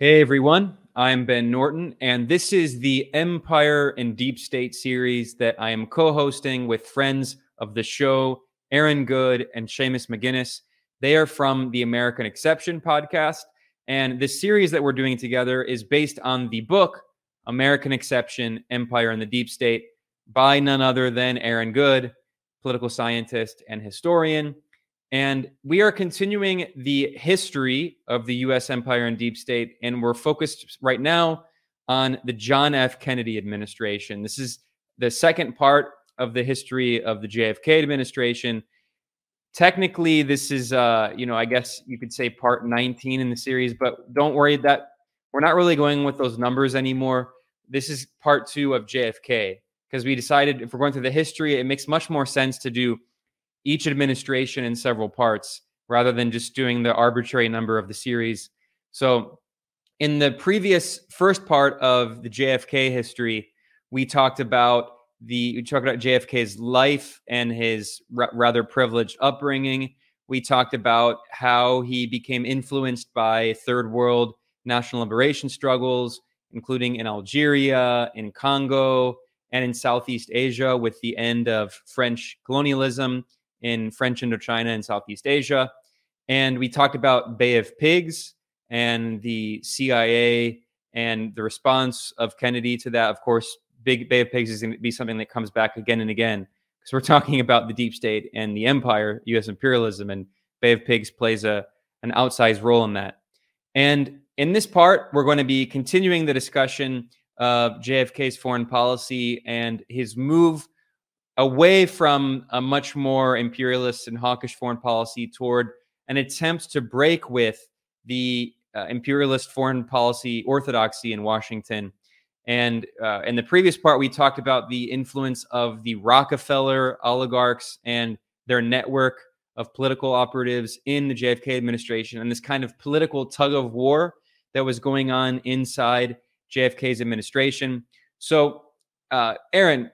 Hey everyone, I'm Ben Norton, and this is the Empire and Deep State series that I am co hosting with friends of the show, Aaron Good and Seamus McGuinness. They are from the American Exception podcast. And this series that we're doing together is based on the book, American Exception Empire and the Deep State, by none other than Aaron Good, political scientist and historian. And we are continuing the history of the US empire and deep state. And we're focused right now on the John F. Kennedy administration. This is the second part of the history of the JFK administration. Technically, this is, uh, you know, I guess you could say part 19 in the series, but don't worry that we're not really going with those numbers anymore. This is part two of JFK because we decided if we're going through the history, it makes much more sense to do each administration in several parts rather than just doing the arbitrary number of the series. So, in the previous first part of the JFK history, we talked about the we talked about JFK's life and his r- rather privileged upbringing. We talked about how he became influenced by third world national liberation struggles, including in Algeria, in Congo, and in Southeast Asia with the end of French colonialism in French Indochina and Southeast Asia. And we talked about Bay of Pigs and the CIA and the response of Kennedy to that. Of course, Big Bay of Pigs is going to be something that comes back again and again because we're talking about the deep state and the empire, U.S. imperialism, and Bay of Pigs plays a an outsized role in that. And in this part, we're going to be continuing the discussion of JFK's foreign policy and his move away from a much more imperialist and hawkish foreign policy toward an attempt to break with the uh, imperialist foreign policy orthodoxy in Washington. And uh, in the previous part, we talked about the influence of the Rockefeller oligarchs and their network of political operatives in the JFK administration and this kind of political tug of war that was going on inside JFK's administration. So, uh, Aaron,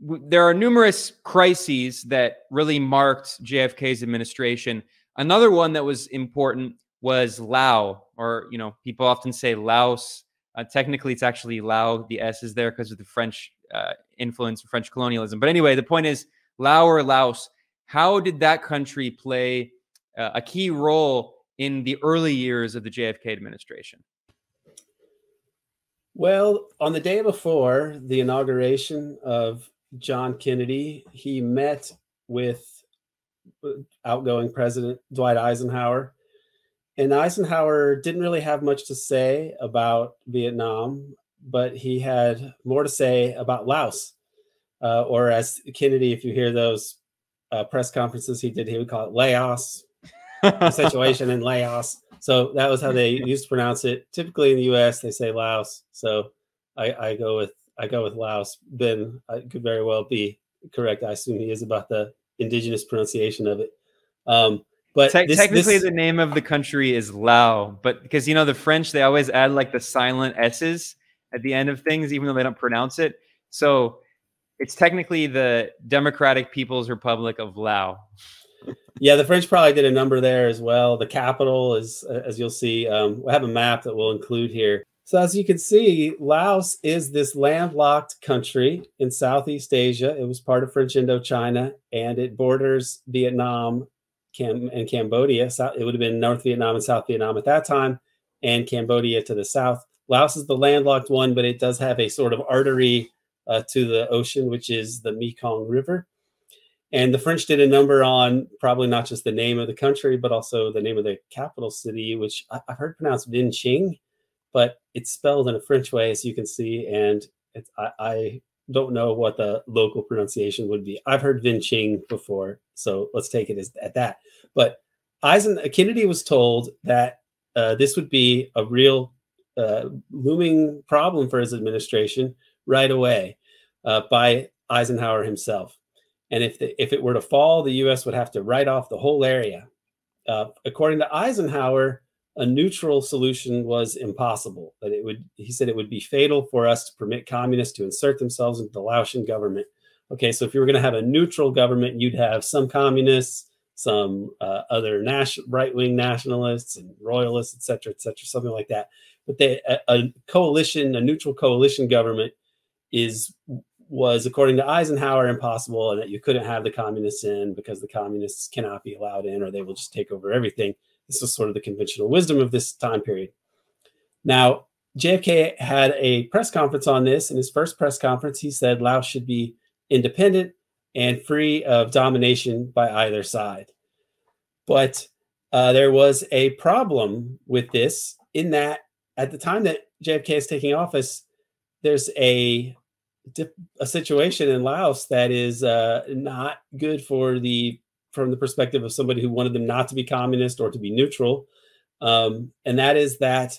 there are numerous crises that really marked JFK's administration. Another one that was important was Lao, or you know, people often say Laos. Uh, technically, it's actually Lao. The S is there because of the French uh, influence, French colonialism. But anyway, the point is Lao or Laos. How did that country play uh, a key role in the early years of the JFK administration? Well, on the day before the inauguration of John Kennedy. He met with uh, outgoing President Dwight Eisenhower. And Eisenhower didn't really have much to say about Vietnam, but he had more to say about Laos. Uh, or as Kennedy, if you hear those uh, press conferences he did, he would call it Laos, situation in Laos. So that was how they used to pronounce it. Typically in the US, they say Laos. So I, I go with I go with Laos. Ben I could very well be correct. I assume he is about the indigenous pronunciation of it. Um, but Te- this, technically, this... the name of the country is Lao, but because you know the French, they always add like the silent s's at the end of things, even though they don't pronounce it. So it's technically the Democratic People's Republic of Lao. yeah, the French probably did a number there as well. The capital is, as you'll see, um, we have a map that we'll include here. So, as you can see, Laos is this landlocked country in Southeast Asia. It was part of French Indochina and it borders Vietnam Cam- and Cambodia. it would have been North Vietnam and South Vietnam at that time, and Cambodia to the south. Laos is the landlocked one, but it does have a sort of artery uh, to the ocean, which is the Mekong River. And the French did a number on probably not just the name of the country, but also the name of the capital city, which I- have heard pronounced Vientiane but it's spelled in a French way, as you can see, and I, I, don't know what the local pronunciation would be. I've heard Vientiane before, so let's take it as at that. But Eisen Kennedy was told that uh, this would be a real uh, looming problem for his administration right away uh, by Eisenhower himself. And if the, if it were to fall, the U.S. would have to write off the whole area. Uh, according to Eisenhower, a neutral solution was impossible. That it would, he said, it would be fatal for us to permit communists to insert themselves into the Laotian government. Okay, so if you were going to have a neutral government, you'd have some communists, some uh, other national right wing nationalists and royalists, et cetera, et cetera, something like that. But they, a, a coalition, a neutral coalition government, is was according to Eisenhower impossible, and that you couldn't have the communists in because the communists cannot be allowed in, or they will just take over everything. This was sort of the conventional wisdom of this time period. Now, JFK had a press conference on this. In his first press conference, he said Laos should be independent and free of domination by either side. But uh, there was a problem with this in that at the time that JFK is taking office, there's a a situation in Laos that is uh, not good for the from the perspective of somebody who wanted them not to be communist or to be neutral, um, and that is that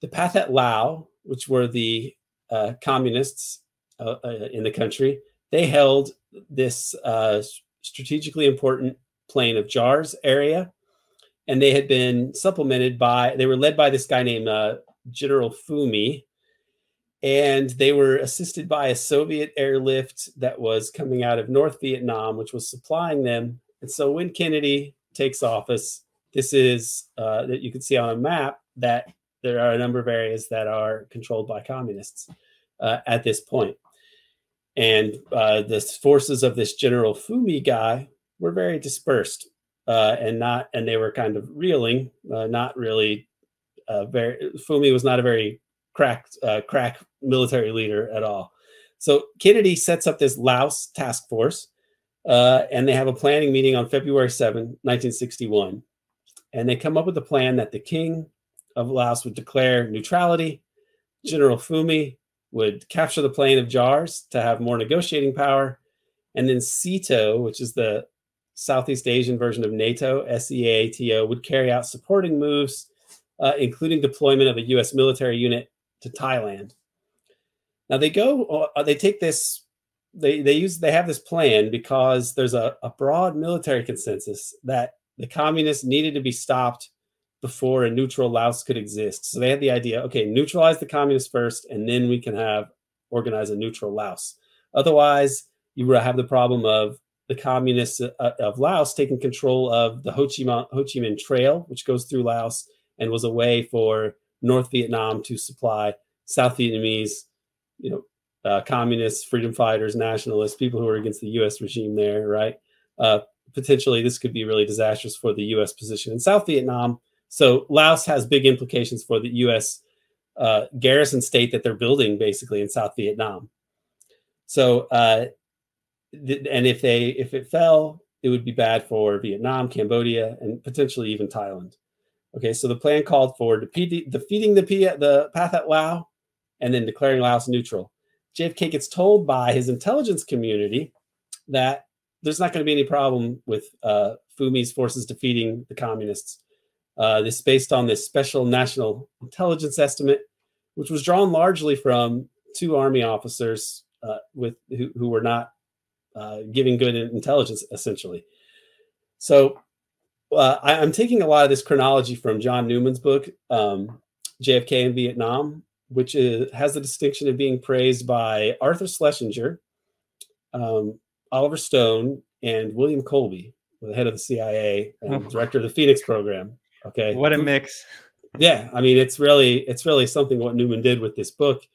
the Pathet Lao, which were the uh, communists uh, uh, in the country, they held this uh, strategically important plain of jars area, and they had been supplemented by they were led by this guy named uh, General Phoumi, and they were assisted by a Soviet airlift that was coming out of North Vietnam, which was supplying them. And so when Kennedy takes office, this is uh, that you can see on a map that there are a number of areas that are controlled by communists uh, at this point. And uh, the forces of this General Phoumi guy were very dispersed uh, and not, and they were kind of reeling, uh, not really uh, very. Phoumi was not a very cracked, crack military leader at all. So Kennedy sets up this Laos task force, and they have a planning meeting on February 7, 1961. And they come up with a plan that the king of Laos would declare neutrality. General Phoumi would capture the plain of jars to have more negotiating power. And then SEATO, which is the Southeast Asian version of NATO, SEATO, would carry out supporting moves, uh, including deployment of a U.S. military unit to Thailand. Now they go, uh, they take this, they they use, they have this plan because there's a, a broad military consensus that the communists needed to be stopped before a neutral Laos could exist. So they had the idea, okay, neutralize the communists first, and then we can have organize a neutral Laos. Otherwise, you would have the problem of the communists uh, of Laos taking control of the Ho Chi, Minh, Ho Chi Minh Trail, which goes through Laos and was a way for North Vietnam to supply South Vietnamese, you know, uh, communists, freedom fighters, nationalists, people who are against the U.S. regime there, right? Uh, potentially, this could be really disastrous for the U.S. position in South Vietnam so Laos has big implications for the U.S. Uh, garrison state that they're building basically in South Vietnam. So, uh, th- and if they if it fell, it would be bad for Vietnam, Cambodia, and potentially even Thailand. Okay, so the plan called for defeating, defeating the P- the Pathet Lao and then declaring Laos neutral. JFK gets told by his intelligence community that there's not going to be any problem with uh, Phoumi's forces defeating the communists uh, this is based on this special national intelligence estimate, which was drawn largely from two army officers uh, with who, who, were not uh, giving good intelligence, essentially. So uh, I, am taking a lot of this chronology from John Newman's book, um, JFK in Vietnam, which is, has the distinction of being praised by Arthur Schlesinger, um, Oliver Stone, and William Colby, the head of the CIA and oh. director of the Phoenix program. Okay. What a mix. Yeah, I mean it's really it's really something what Newman did with this book,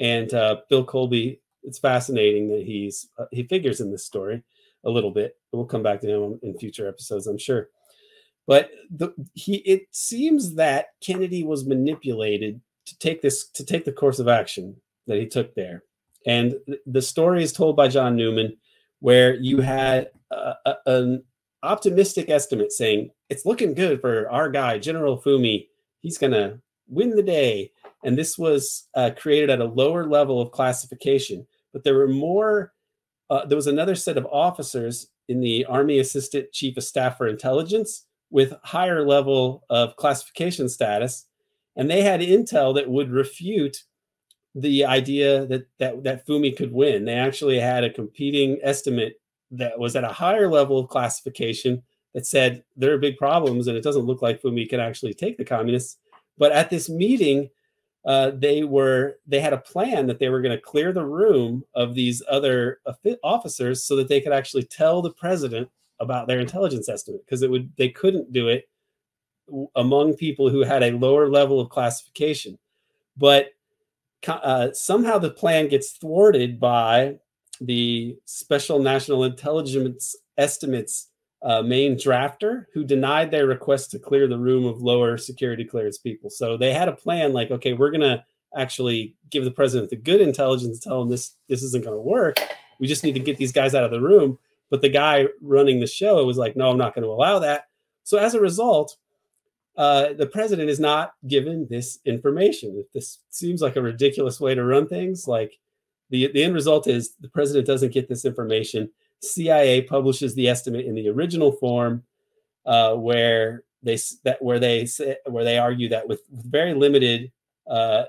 and uh, Bill Colby. It's fascinating that he's uh, he figures in this story a little bit. We'll come back to him in future episodes, I'm sure. But the, he it seems that Kennedy was manipulated to take this to take the course of action that he took there, and the story is told by John Newman, where you had a, an optimistic estimate saying it's looking good for our guy, General Phoumi. He's to win the day. And this was uh, created at a lower level of classification. But there were more, uh, there was another set of officers in the Army Assistant Chief of Staff for Intelligence with higher level of classification status. And they had intel that would refute the idea that that that My could win. They actually had a competing estimate that was at a higher level of classification that said there are big problems and it doesn't look like My can actually take the communists. But at this meeting, uh, they were they had a plan that they were going to clear the room of these other officers so that they could actually tell the president about their intelligence estimate because it would they couldn't do it among people who had a lower level of classification. But uh, somehow the plan gets thwarted by the Special National Intelligence Estimates uh, main drafter who denied their request to clear the room of lower security clearance people. So they had a plan like, okay, we're going to actually give the president the good intelligence, tell him this this isn't going to work. We just need to get these guys out of the room. But the guy running the show was like, no, I'm not going to allow that. So as a result, uh, the president is not given this information. This seems like a ridiculous way to run things. Like the, the end result is the president doesn't get this information. CIA publishes the estimate in the original form, uh, where they that where they say, where they argue that with, with very limited uh,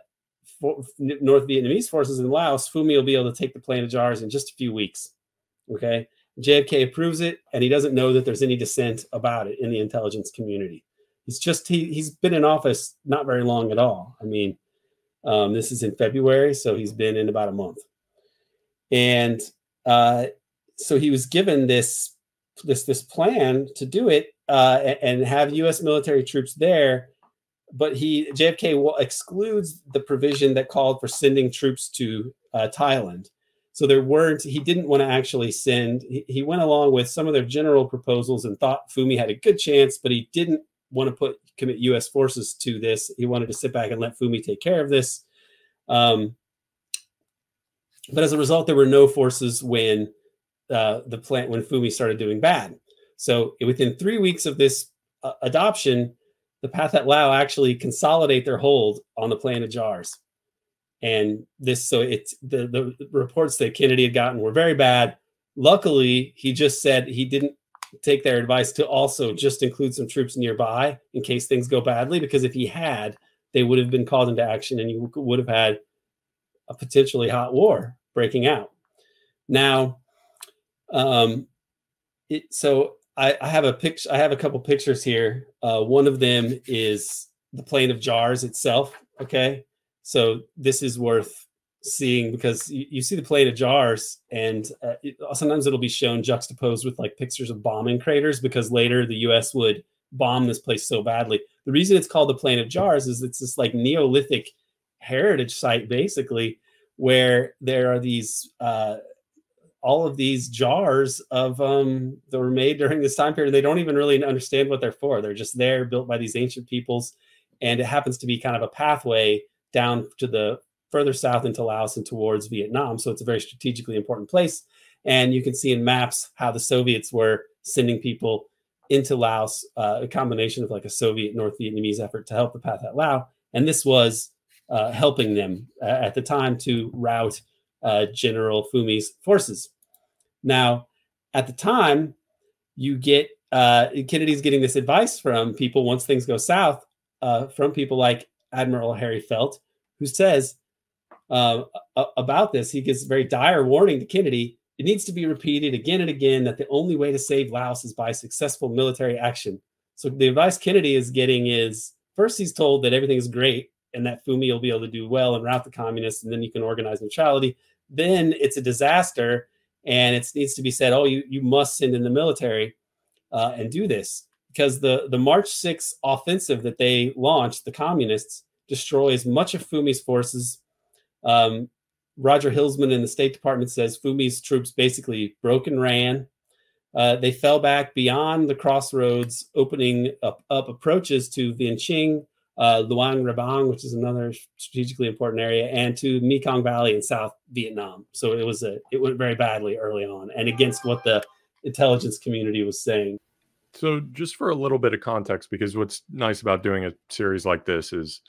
for, North Vietnamese forces in Laos, Phoumi will be able to take the plain of jars in just a few weeks. Okay, JFK approves it, and he doesn't know that there's any dissent about it in the intelligence community he's just he he's been in office not very long at all. I mean, um, this is in February, so he's been in about a month, and uh, so he was given this this this plan to do it uh, and have U.S. military troops there. But he JFK excludes the provision that called for sending troops to uh, Thailand. So there weren't. He didn't want to actually send. He, he went along with some of their general proposals and thought Phoumi had a good chance, but he didn't want to put commit U.S. forces to this. He wanted to sit back and let Phoumi take care of this. Um, but as a result, there were no forces when uh, the plant when Phoumi started doing bad. So within three weeks of this uh, adoption, the Pathet Lao actually consolidate their hold on the plain of jars. And this, so it's the, the reports that Kennedy had gotten were very bad. Luckily, he just said he didn't take their advice to also just include some troops nearby in case things go badly. Because if he had, they would have been called into action and you would have had a potentially hot war breaking out. Now, um, it, so I, I, have a picture. I have a couple pictures here. Uh, one of them is the plain of jars itself. Okay, so this is worth seeing because you, you, see the plate of jars and uh, it, sometimes it'll be shown juxtaposed with like pictures of bombing craters because later the us would bomb this place so badly. The reason it's called the plain of jars is it's this like neolithic heritage site basically where there are these uh, all of these jars of um, that were made during this time period. They don't even really understand what they're for. They're just there built by these ancient peoples and it happens to be kind of a pathway down to the further south into Laos and towards Vietnam. So it's a very strategically important place. And you can see in maps how the Soviets were sending people into Laos, uh, a combination of like a Soviet North Vietnamese effort to help the Pathet Lao. And this was uh, helping them uh, at the time to rout uh, General Phoumi's forces. Now, at the time, you get uh, Kennedy's getting this advice from people once things go south, uh, from people like Admiral Harry Felt, who says, uh, about this. He gives a very dire warning to Kennedy. It needs to be repeated again and again that the only way to save Laos is by successful military action. So the advice Kennedy is getting is first he's told that everything is great and that Phoumi will be able to do well and rout the communists, and then you can organize neutrality. Then it's a disaster, and it needs to be said, oh, you you must send in the military uh, and do this because the the March 6th offensive that they launched, the communists destroys much of Phoumi's forces um, Roger Hilsman in the State Department says Phoumi's troops basically broke and ran. Uh, they fell back beyond the crossroads, opening up, up approaches to Vientiane, uh, Luang Prabang, which is another strategically important area, and to Mekong Valley in South Vietnam. So it was a it went very badly early on, and against what the intelligence community was saying. So just for a little bit of context, because what's nice about doing a series like this is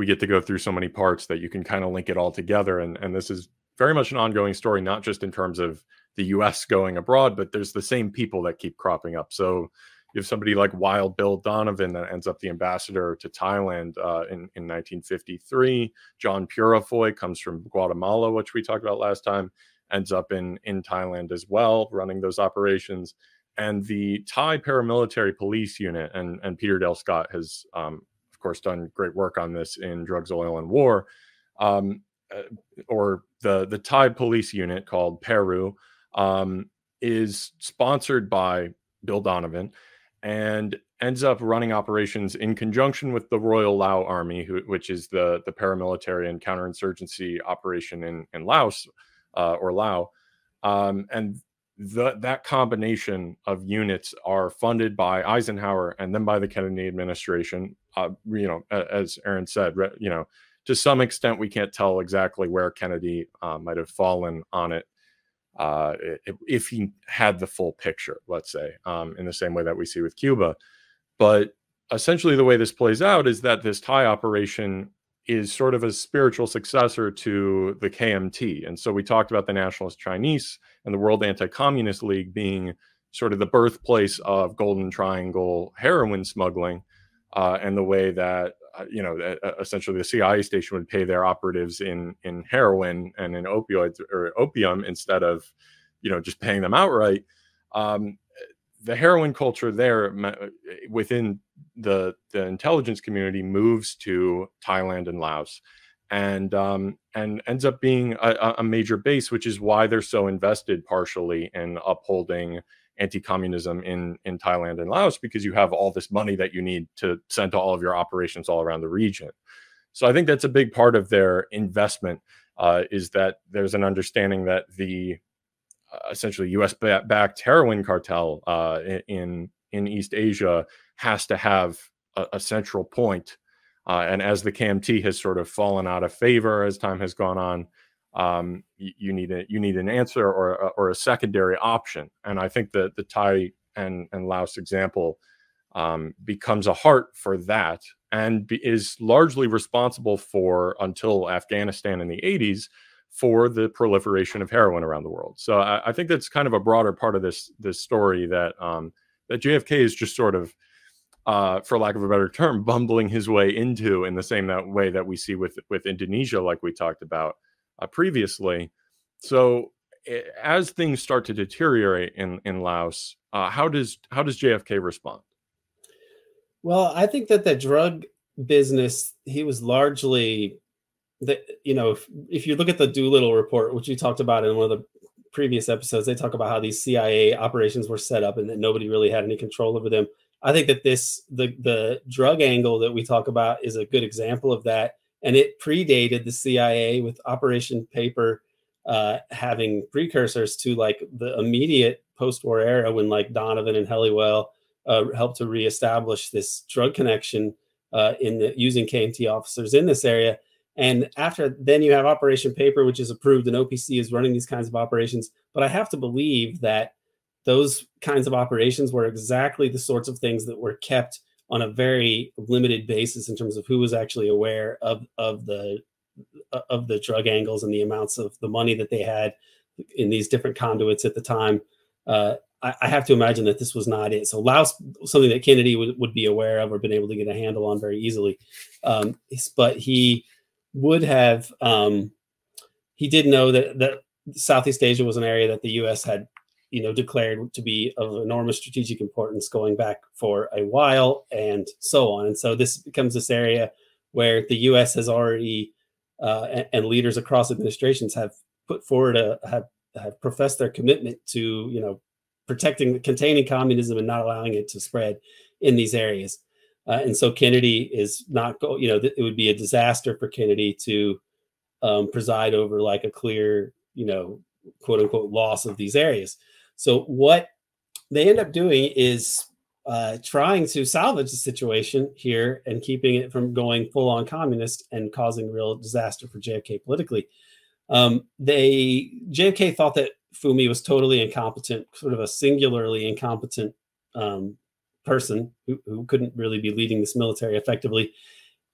we get to go through so many parts that you can kind of link it all together. And, and this is very much an ongoing story, not just in terms of the US going abroad, but there's the same people that keep cropping up. So you have somebody like Wild Bill Donovan that ends up the ambassador to Thailand uh, in, in 1953. John Peurifoy comes from Guatemala, which we talked about last time, ends up in, in Thailand as well, running those operations. And the Thai paramilitary police unit, and, and Peter Dale Scott has um, course, done great work on this in Drugs, Oil, and War, um, uh, or the the Thai police unit called PARU um, is sponsored by Bill Donovan, and ends up running operations in conjunction with the Royal Lao Army, who, which is the the paramilitary and counterinsurgency operation in in Laos uh, or Lao, um, and the, that combination of units are funded by Eisenhower and then by the Kennedy administration. Uh, you know, as Aaron said, you know, to some extent we can't tell exactly where Kennedy uh, might have fallen on it uh, if he had the full picture, let's say, um, in the same way that we see with Cuba. But essentially, the way this plays out is that this Thai operation is sort of a spiritual successor to the KMT. And so we talked about the Nationalist Chinese and the World Anti Communist League being sort of the birthplace of Golden Triangle heroin smuggling uh, and the way that. Uh, you know, uh, essentially, the CIA station would pay their operatives in in heroin and in opioids or opium instead of, you know, just paying them outright. Um, the heroin culture there within the the intelligence community moves to Thailand and Laos, and um, and ends up being a, a, major base, which is why they're so invested partially in upholding anti-communism in in Thailand and Laos because you have all this money that you need to send to all of your operations all around the region. So I think that's a big part of their investment uh, is that there's an understanding that the uh, essentially U.S. backed heroin cartel uh, in in East Asia has to have a, a central point. Uh, and as the KMT has sort of fallen out of favor as time has gone on, um, you, need a you need an answer or or a secondary option. And I think that the Thai and and Laos example um, becomes a heart for that, and be, is largely responsible for until Afghanistan in the 80s for the proliferation of heroin around the world. So I, I think that's kind of a broader part of this this story that um, that JFK is just sort of, uh, for lack of a better term, bumbling his way into in the same that way that we see with with Indonesia, like we talked about uh, previously. So as things start to deteriorate in in Laos, uh, how does how does JFK respond? Well, I think that the drug business he was largely that you know if, if you look at the Doolittle report, which you talked about in one of the previous episodes, they talk about how these CIA operations were set up and that nobody really had any control over them. I think that this the the drug angle that we talk about is a good example of that, and it predated the CIA with Operation Paper uh, having precursors to like the immediate post-war era when like Donovan and Helliwell uh, helped to reestablish this drug connection uh, in the, using KMT officers in this area. And after then, you have Operation Paper, which is approved, and OPC is running these kinds of operations. But I have to believe that those kinds of operations were exactly the sorts of things that were kept on a very limited basis in terms of who was actually aware of of the of the drug angles and the amounts of the money that they had in these different conduits at the time. Uh, I, I, have to imagine that this was not it. So Laos, something that Kennedy would, would be aware of or been able to get a handle on very easily. Um, but he would have um, he did know that that Southeast Asia was an area that the U.S. had you know declared to be of enormous strategic importance going back for a while and so on and so this becomes this area where the U.S. has already uh, and, and, leaders across administrations have put forward a have, have professed their commitment to you know protecting containing communism and not allowing it to spread in these areas uh, and so Kennedy is not go, you know, th- it would be a disaster for Kennedy to um, preside over like a clear, you know, quote unquote loss of these areas. So what they end up doing is uh, trying to salvage the situation here and keeping it from going full on communist and causing real disaster for JFK politically. Um, they JFK thought that Phoumi was totally incompetent, sort of a singularly incompetent um, person who, who couldn't really be leading this military effectively.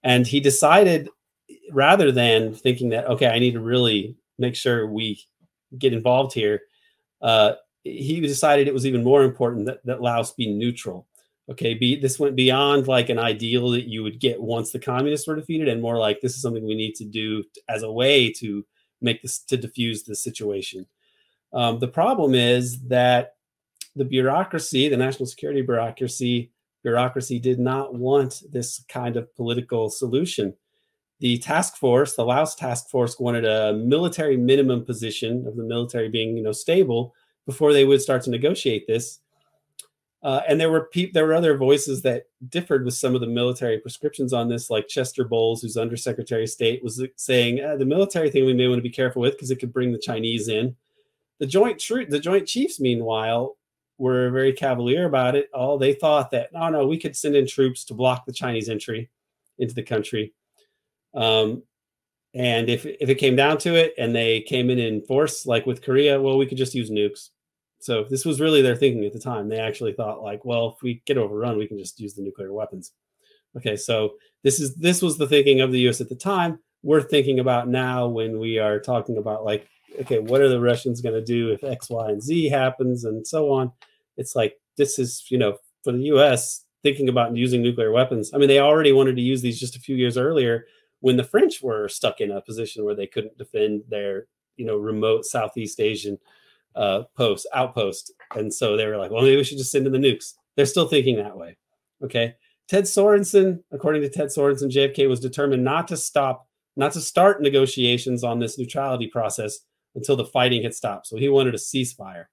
And he decided, rather than thinking that, okay, I need to really make sure we get involved here, uh, he decided it was even more important that, that Laos be neutral. Okay, be this went beyond like an ideal that you would get once the communists were defeated, and more like this is something we need to do as a way to make this to diffuse the situation. Um, the problem is that the bureaucracy, the national security bureaucracy, bureaucracy did not want this kind of political solution. The task force, the Laos task force, wanted a military minimum position of the military being, you know, stable before they would start to negotiate this. Uh, and there were pe- there were other voices that differed with some of the military prescriptions on this, like Chester Bowles, who's Undersecretary of State, was saying uh, the military thing we may want to be careful with because it could bring the Chinese in. The joint tr- the Joint Chiefs, meanwhile, were very cavalier about it. All they thought that no, no, we could send in troops to block the Chinese entry into the country. Um, and if if it came down to it, and they came in in force, like with Korea, well, we could just use nukes. So this was really their thinking at the time. They actually thought like, well, if we get overrun, we can just use the nuclear weapons. Okay, so this is this was the thinking of the U.S. at the time. We're thinking about now when we are talking about like, okay, what are the Russians going to do if X, Y, and Z happens, and so on. It's like this is you know for the U.S. thinking about using nuclear weapons. I mean, they already wanted to use these just a few years earlier when the French were stuck in a position where they couldn't defend their you know remote Southeast Asian uh, post outpost, and so they were like, well, maybe we should just send in the nukes. They're still thinking that way. Okay. Ted Sorensen, according to Ted Sorensen, JFK was determined not to stop, not to start negotiations on this neutrality process until the fighting had stopped. So he wanted a ceasefire.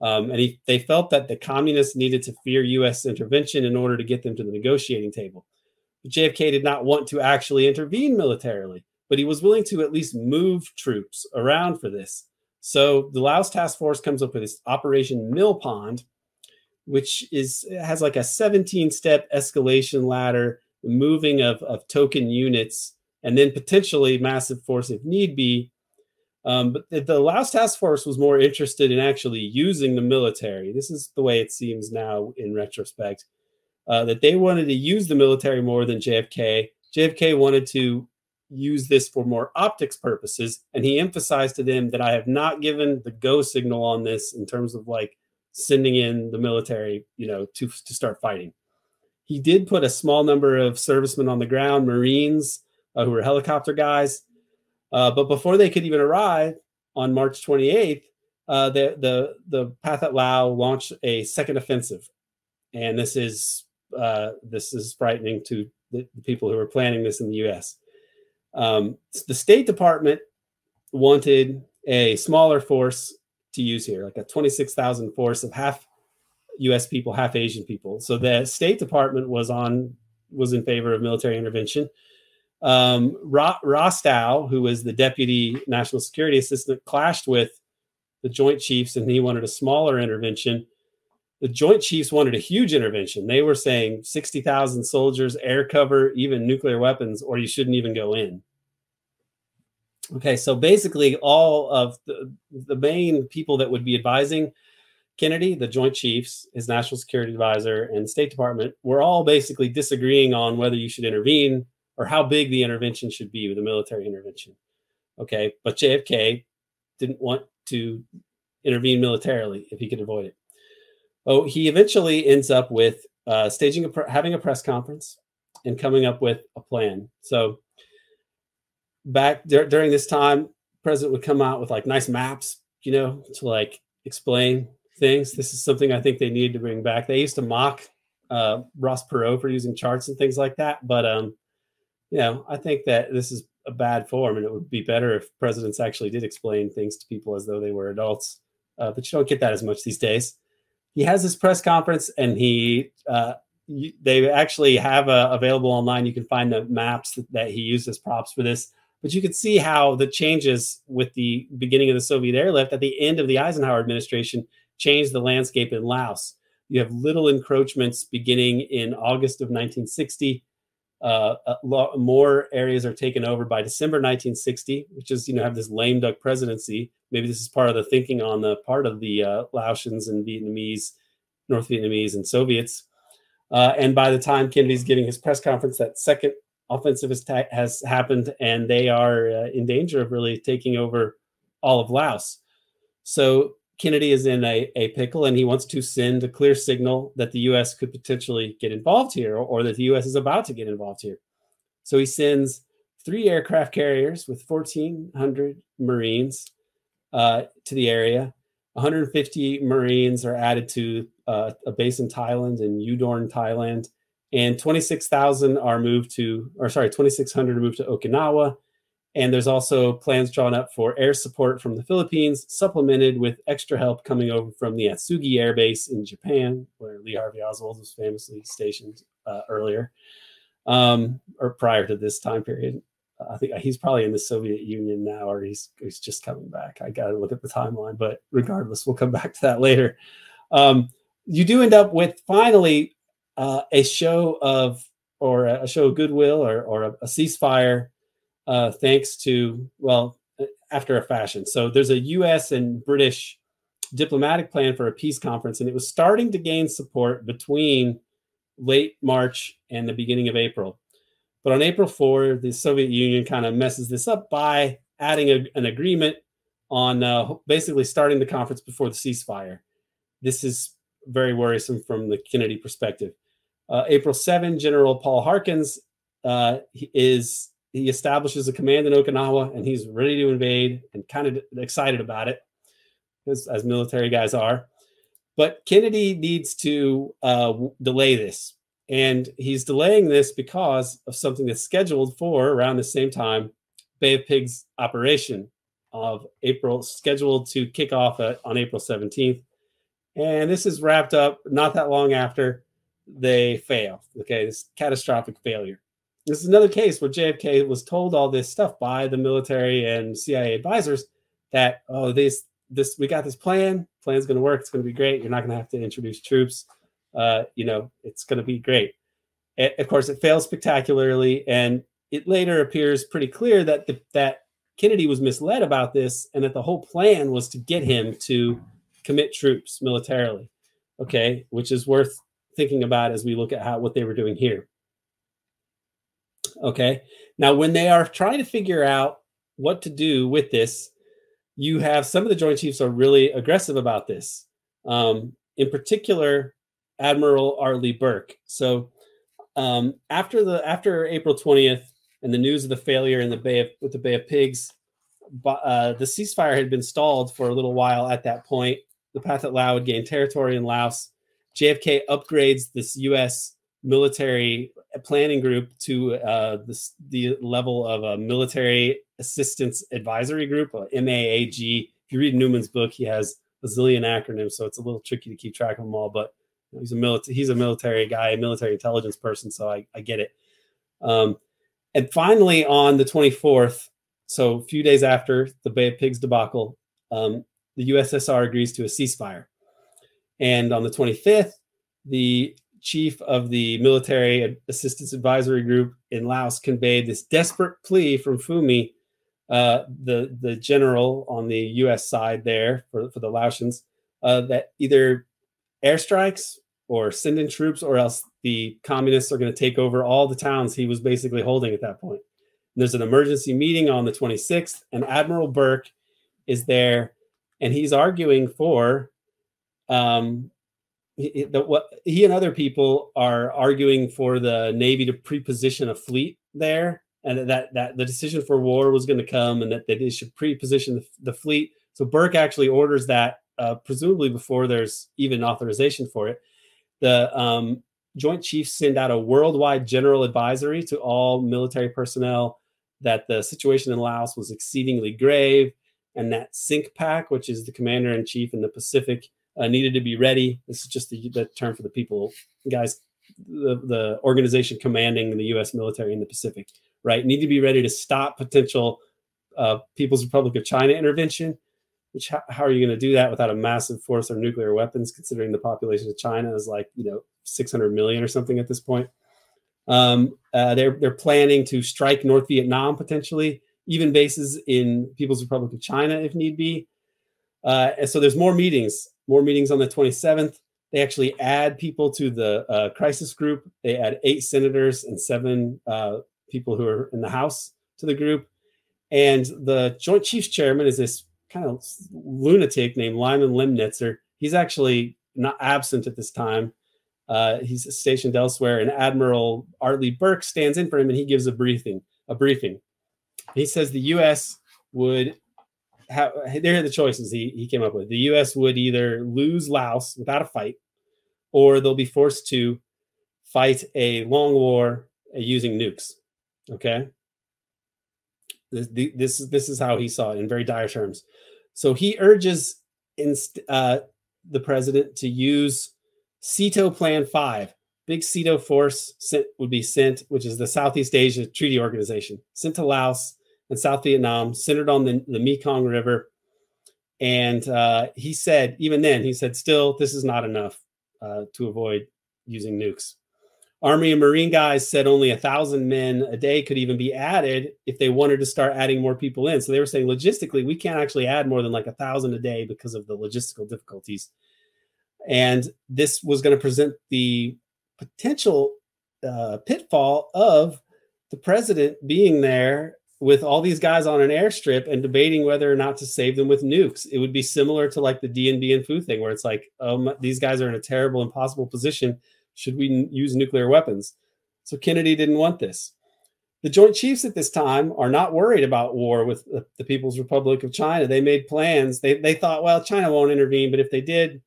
Um, and he, they felt that the communists needed to fear U.S. intervention in order to get them to the negotiating table. But JFK did not want to actually intervene militarily, but he was willing to at least move troops around for this. So the Laos Task Force comes up with this Operation Mill Pond, which is has like a 17 step escalation ladder, moving of, of token units, and then potentially massive force if need be. Um, but the, the Laos Task Force was more interested in actually using the military. This is the way it seems now in retrospect. Uh, that they wanted to use the military more than JFK. JFK wanted to use this for more optics purposes. And he emphasized to them that I have not given the go signal on this in terms of like sending in the military, you know, to, to start fighting. He did put a small number of servicemen on the ground, Marines uh, who were helicopter guys. Uh, but before they could even arrive on March 28th, uh, the, the, the Pathet Lao launched a second offensive. And this is, uh, this is frightening to the, the people who are planning this in the U.S. Um, the State Department wanted a smaller force to use here, like a 26,000 force of half U.S. people, half Asian people. So the State Department was on was in favor of military intervention. Um, Rostow, who was the deputy national security assistant, clashed with the Joint Chiefs, and he wanted a smaller intervention. The Joint Chiefs wanted a huge intervention. They were saying 60,000 soldiers, air cover, even nuclear weapons, or you shouldn't even go in. Okay, so basically, all of the, the main people that would be advising Kennedy, the Joint Chiefs, his national security advisor, and State Department were all basically disagreeing on whether you should intervene or how big the intervention should be with a military intervention. Okay, but JFK didn't want to intervene militarily if he could avoid it. Oh, he eventually ends up with uh, staging a having a press conference and coming up with a plan. So back during this time, president would come out with like nice maps, you know, to like explain things. This is something I think they needed to bring back. They used to mock uh, Ross Perot for using charts and things like that, but um, you know, I think that this is a bad form, and it would be better if presidents actually did explain things to people as though they were adults. Uh, but you don't get that as much these days he has his press conference and he uh, they actually have a, available online. You can find the maps that he used as props for this. But you can see how the changes with the beginning of the Soviet airlift at the end of the Eisenhower administration changed the landscape in Laos. You have little encroachments beginning in August of 1960. Uh, lot, more areas are taken over by December 1960, which is, you know, have this lame duck presidency maybe this is part of the thinking on the part of the uh, Laotians and Vietnamese, North Vietnamese, and Soviets. Uh, and by the time Kennedy's giving his press conference, that second offensive has happened, and they are uh, in danger of really taking over all of Laos. So Kennedy is in a, a pickle, and he wants to send a clear signal that the U.S. could potentially get involved here, or that the U.S. is about to get involved here. So he sends three aircraft carriers with 1,400 Marines uh, to the area. 150 Marines are added to uh, a base in Thailand in Udorn, Thailand, and 26,000 are moved to, or sorry, 2,600 are moved to Okinawa, And there's also plans drawn up for air support from the Philippines, supplemented with extra help coming over from the Atsugi Air Base in Japan, where Lee Harvey Oswald was famously stationed uh, earlier um, or prior to this time period. I think he's probably in the Soviet Union now, or he's he's just coming back. I got to look at the timeline, but regardless, we'll come back to that later. Um, you do end up with finally uh, a show of or a show of goodwill or or a, a ceasefire uh, thanks to, well, after a fashion. So there's a US and British diplomatic plan for a peace conference, and it was starting to gain support between late March and the beginning of April. But on April 4, the Soviet Union kind of messes this up by adding a, an agreement on uh, basically starting the conference before the ceasefire. This is very worrisome from the Kennedy perspective. Uh, April 7, General Paul Harkins uh, is he establishes a command in Okinawa and he's ready to invade and kind of excited about it, as, as military guys are. But Kennedy needs to uh, delay this. And he's delaying this because of something that's scheduled for around the same time Bay of Pigs operation of April, scheduled to kick off at, on April 17th. And this is wrapped up not that long after they fail. Okay, this catastrophic failure. This is another case where JFK was told all this stuff by the military and CIA advisors that oh this this we got this plan plan's going to work it's going to be great you're not going to have to introduce troops uh, you know it's going to be great. Of course it fails spectacularly and it later appears pretty clear that the, that Kennedy was misled about this and that the whole plan was to get him to commit troops militarily okay which is worth thinking about as we look at how what they were doing here Okay. Now, when they are trying to figure out what to do with this, you have some of the Joint Chiefs are really aggressive about this. Um, in particular, Admiral Arleigh Burke. So um, after the after April 20th and the news of the failure in the Bay of, with the Bay of Pigs, uh, the ceasefire had been stalled for a little while at that point. The Pathet Lao would gain territory in Laos. JFK upgrades this U.S military planning group to uh, the, the level of a military assistance advisory group, MAAG. If you read Newman's book, he has a zillion acronyms, so it's a little tricky to keep track of them all. But he's a military he's a military guy, a military intelligence person, so I, I get it. Um, and finally, on the 24th, so a few days after the Bay of Pigs debacle, um, the USSR agrees to a ceasefire. And on the 25th, the chief of the military assistance advisory group in Laos conveyed this desperate plea from Phoumi, uh, the the general on the U.S. side there for, for the Laotians, uh, that either airstrikes or send in troops, or else the communists are going to take over all the towns he was basically holding at that point. And there's an emergency meeting on the 26th, and Admiral Burke is there, and he's arguing for um, the, what he and other people are arguing for the Navy to preposition a fleet there, and that that the decision for war was going to come, and that, they should preposition the, the fleet. So Burke actually orders that, uh, presumably before there's even authorization for it. The um, Joint Chiefs send out a worldwide general advisory to all military personnel that the situation in Laos was exceedingly grave, and that CINCPAC, which is the commander in chief in the Pacific, uh, needed to be ready. This is just the, the term for the people, guys, the, the organization commanding the U.S. military in the Pacific, right? Need to be ready to stop potential uh, People's Republic of China intervention. Which how, how are you going to do that without a massive force or nuclear weapons? Considering the population of China is like you know 600 million or something at this point. Um, uh, they're they're planning to strike North Vietnam potentially, even bases in People's Republic of China if need be. Uh, and so there's more meetings more meetings on the 27th. They actually add people to the uh, crisis group. They add eight senators and seven uh, people who are in the House to the group. And the Joint Chiefs Chairman is this kind of lunatic named Lyman Lemnitzer. He's actually not absent at this time. Uh, he's stationed elsewhere, and Admiral Arleigh Burke stands in for him, and he gives a briefing. A briefing. He says the U.S. would how, there are the choices he, he came up with. The U.S. would either lose Laos without a fight, or they'll be forced to fight a long war uh, using nukes. Okay. This, this is this is how he saw it in very dire terms. So he urges inst- uh, the president to use SEATO Plan Five. Big SEATO force sent, would be sent, which is the Southeast Asia Treaty Organization, sent to Laos and South Vietnam, centered on the, the Mekong River. And uh, he said, even then, he said, still, this is not enough uh, to avoid using nukes. Army and Marine guys said only a thousand men a day could even be added if they wanted to start adding more people in. So they were saying logistically, we can't actually add more than like a thousand a day because of the logistical difficulties. And this was going to present the potential uh, pitfall of the president being there with all these guys on an airstrip and debating whether or not to save them with nukes. It would be similar to like the Dien Bien Phu thing, where it's like, um, these guys are in a terrible, impossible position should we use nuclear weapons? So Kennedy didn't want this. The Joint Chiefs at this time are not worried about war with the, the People's Republic of China. They made plans. They, they thought, well, China won't intervene, but if they did,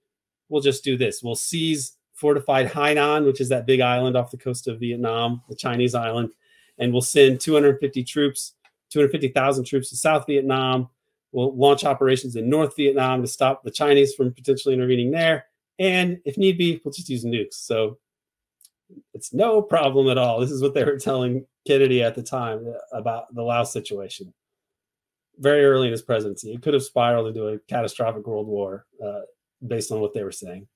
we'll just do this. We'll seize fortified Hainan, which is that big island off the coast of Vietnam, the Chinese island, and we'll send 250 troops, 250,000 troops to South Vietnam. We'll launch operations in North Vietnam to stop the Chinese from potentially intervening there. And if need be, we'll just use nukes. So it's no problem at all. This is what they were telling Kennedy at the time about the Laos situation. Very early in his presidency, it could have spiraled into a catastrophic world war uh, based on what they were saying.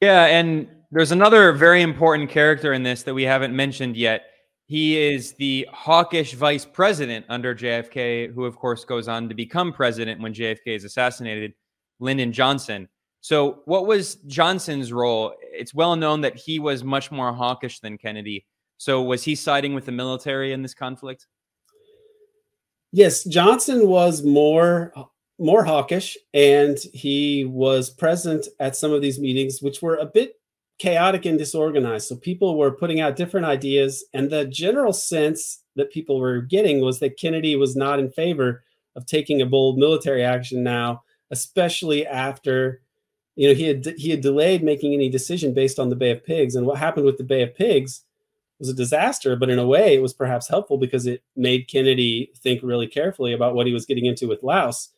Yeah, and there's another very important character in this that we haven't mentioned yet. He is the hawkish vice president under JFK, who, of course, goes on to become president when JFK is assassinated. Lyndon Johnson. So, what was Johnson's role? It's well known that he was much more hawkish than Kennedy. So, was he siding with the military in this conflict? Yes, Johnson was more more hawkish, and he was present at some of these meetings, which were a bit chaotic and disorganized. So people were putting out different ideas, and the general sense that people were getting was that Kennedy was not in favor of taking a bold military action now especially after you know he had he had delayed making any decision based on the Bay of Pigs, and what happened with the Bay of Pigs was a disaster. But in a way, it was perhaps helpful because it made Kennedy think really carefully about what he was getting into with Laos.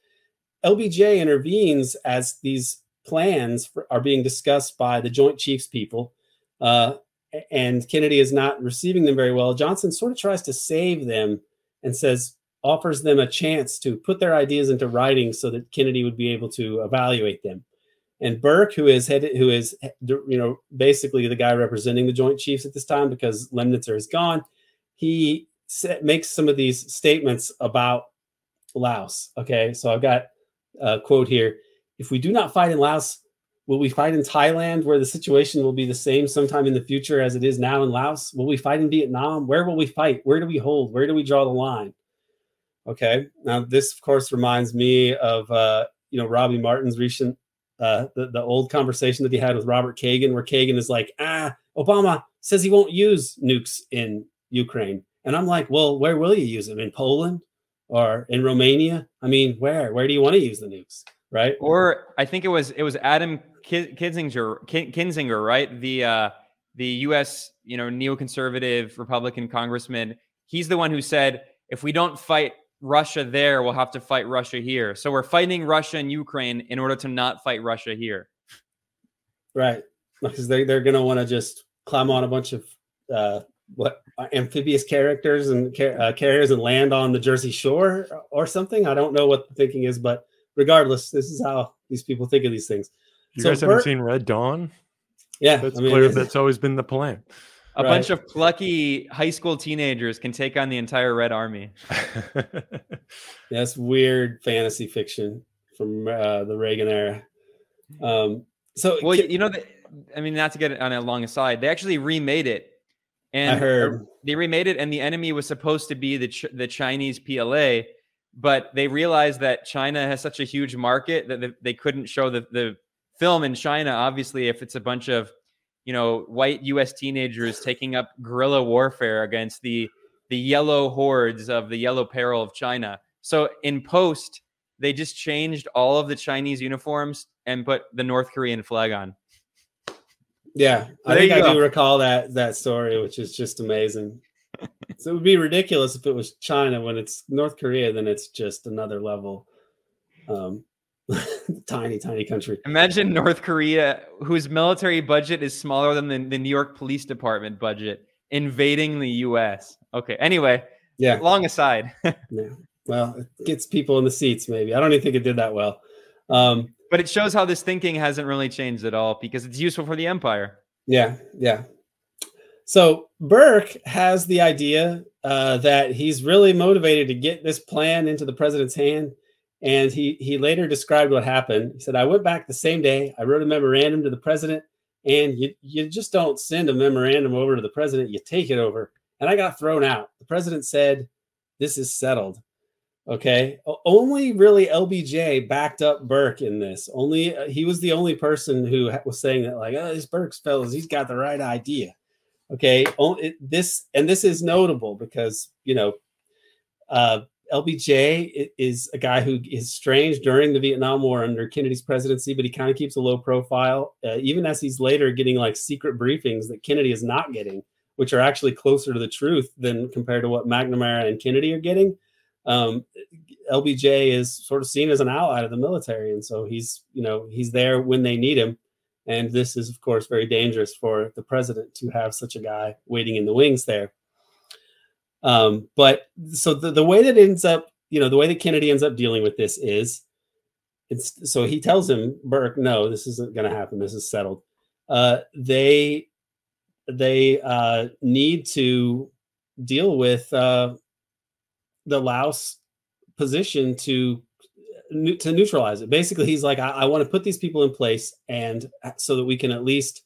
LBJ intervenes as these plans for, are being discussed by the Joint Chiefs people, uh, and Kennedy is not receiving them very well. Johnson sort of tries to save them and says, offers them a chance to put their ideas into writing so that Kennedy would be able to evaluate them. And Burke, who is head, who is you know basically the guy representing the Joint Chiefs at this time because Lemnitzer is gone, he makes some of these statements about Laos. Okay, so I've got a quote here: "If we do not fight in Laos, will we fight in Thailand, where the situation will be the same sometime in the future as it is now in Laos? Will we fight in Vietnam? Where will we fight? Where do we hold? Where do we draw the line?" Okay. Now, this, of course, reminds me of, uh, you know, Robbie Martin's recent, uh, the, the old conversation that he had with Robert Kagan, where Kagan is like, ah, Obama says he won't use nukes in Ukraine. And I'm like, well, where will you use them? In Poland or in Romania? I mean, where? Where do you want to use the nukes? Right. Or I think it was it was Adam Kinzinger, Kinzinger, right? The uh, the U.S. you know neoconservative Republican congressman. He's the one who said if we don't fight Russia there, we'll have to fight Russia here. So we're fighting Russia and Ukraine in order to not fight Russia here. Right. Because they, they're going to want to just climb on a bunch of uh, what amphibious characters and uh, carriers and land on the Jersey Shore or something. I don't know what the thinking is, but regardless, this is how these people think of these things. You so guys haven't seen Red Dawn? Yeah, that's I mean, clear. That's always been the plan a right. bunch of plucky high school teenagers can take on the entire Red Army. That's weird fantasy fiction from uh, the Reagan era. Um, so, well, can, you know, the, I mean, not to get on a long aside, they actually remade it, and I heard they remade it, and the enemy was supposed to be the Ch- the Chinese PLA, but they realized that China has such a huge market that they couldn't show the the film in China. Obviously, if it's a bunch of you know, white U.S. teenagers taking up guerrilla warfare against the the yellow hordes of the yellow peril of China. So in post, they just changed all of the Chinese uniforms and put the North Korean flag on. Yeah, I think I do recall that that story, which is just amazing. so it would be ridiculous if it was China. When it's North Korea, then it's just another level. Um, tiny, tiny country. Imagine North Korea, whose military budget is smaller than the, the New York Police Department budget, invading the U.S. Okay. Anyway, yeah. Long aside. yeah. Well, it gets people in the seats. Maybe I don't even think it did that well. Um, but it shows how this thinking hasn't really changed at all because it's useful for the empire. Yeah. Yeah. So Burke has the idea uh, that he's really motivated to get this plan into the president's hand. And he he later described what happened. He said, "I went back the same day. I wrote a memorandum to the president, and you you just don't send a memorandum over to the president. You take it over and I got thrown out. The president said, This is settled. Okay. Only really LBJ backed up Burke in this. Only uh, he was the only person who was saying that, like, oh, this Burke's fellas, he's got the right idea. Okay. This and this is notable because, you know, uh, LBJ is a guy who is strange during the Vietnam War under Kennedy's presidency, but he kind of keeps a low profile, uh, even as he's later getting like secret briefings that Kennedy is not getting which are actually closer to the truth than compared to what McNamara and Kennedy are getting. Um, LBJ is sort of seen as an ally of the military, and so he's you know he's there when they need him. And this is, of course, very dangerous for the president to have such a guy waiting in the wings there. Um, but so the, the way that ends up, you know, the way that Kennedy ends up dealing with this is it's so he tells him, Burke, no, this isn't going to happen. This is settled. Uh, they they uh, need to deal with uh, the Laos position to to neutralize it. Basically, he's like, I, I want to put these people in place, and uh, so that we can at least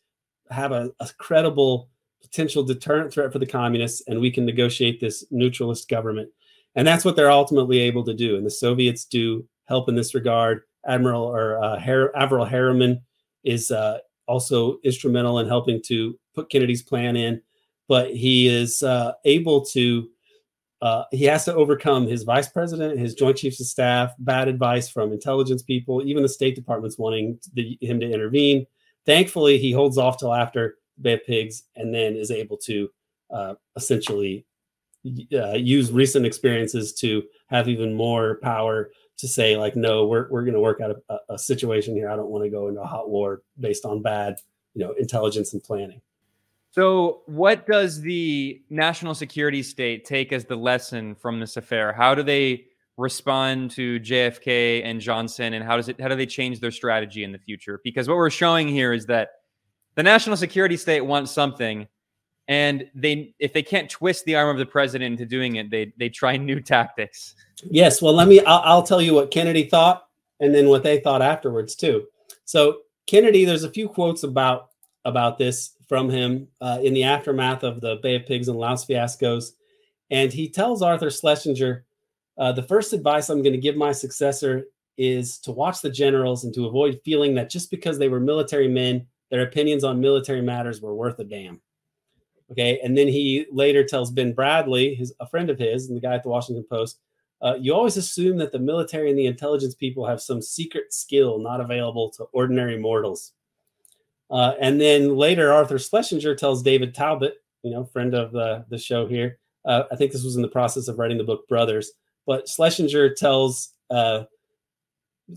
have a, a credible potential deterrent threat for the communists, and we can negotiate this neutralist government. And that's what they're ultimately able to do. And the Soviets do help in this regard. Admiral or uh, Har- Averell Harriman is uh, also instrumental in helping to put Kennedy's plan in, but he is uh, able to. Uh, he has to overcome his vice president, his joint chiefs of staff, bad advice from intelligence people, even the State Department's wanting the, him to intervene. Thankfully, he holds off till after Bay of Pigs, and then is able to uh, essentially uh, use recent experiences to have even more power to say like, no, we're we're going to work out a, a situation here. I don't want to go into a hot war based on bad, you know, intelligence and planning. So, what does the national security state take as the lesson from this affair? How do they respond to JFK and Johnson, and how does it? How do they change their strategy in the future? Because what we're showing here is that the national security state wants something, and they if they can't twist the arm of the president into doing it, they they try new tactics. Yes, well, let me. I'll, I'll tell you what Kennedy thought, and then what they thought afterwards too. So Kennedy, there's a few quotes about about this from him uh, in the aftermath of the Bay of Pigs and Laos fiascos. And he tells Arthur Schlesinger, uh, the first advice I'm going to give my successor is to watch the generals and to avoid feeling that just because they were military men, their opinions on military matters were worth a damn. Okay. And then he later tells Ben Bradlee, his, a friend of his, and the guy at the Washington Post, uh, you always assume that the military and the intelligence people have some secret skill not available to ordinary mortals. Uh, and then later, Arthur Schlesinger tells David Talbot, you know, friend of the, the show here. Uh, I think this was in the process of writing the book Brothers. But Schlesinger tells uh,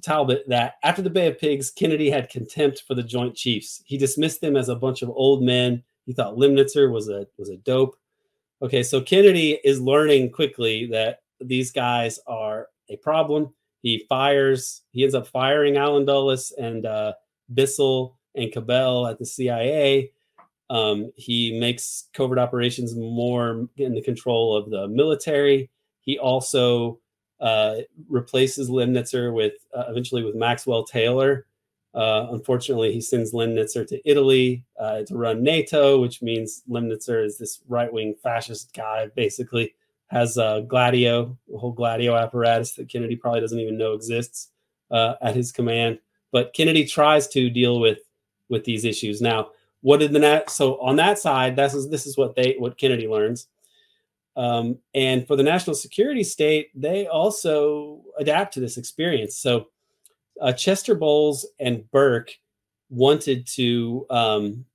Talbot that after the Bay of Pigs, Kennedy had contempt for the Joint Chiefs. He dismissed them as a bunch of old men. He thought Lemnitzer was a was a dope. Okay, so Kennedy is learning quickly that these guys are a problem. He fires. He ends up firing Allen Dulles and uh, Bissell and Cabell at the CIA. Um, he makes covert operations more in the control of the military. He also uh, replaces Lemnitzer with uh, eventually with Maxwell Taylor. Uh, unfortunately, he sends Lemnitzer to Italy uh, to run NATO, which means Lemnitzer is this right wing fascist guy, basically has a Gladio, whole Gladio apparatus that Kennedy probably doesn't even know exists uh, at his command. But Kennedy tries to deal with with these issues. Now, what did the nat? So on that side, this is this is what they what Kennedy learns. Um, and for the national security state, they also adapt to this experience. So uh, Chester Bowles and Burke wanted to um,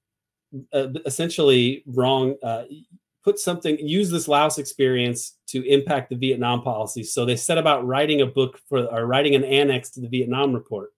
uh, essentially wrong uh, put something, use this Laos experience to impact the Vietnam policy. So they set about writing a book for or writing an annex to the Vietnam report.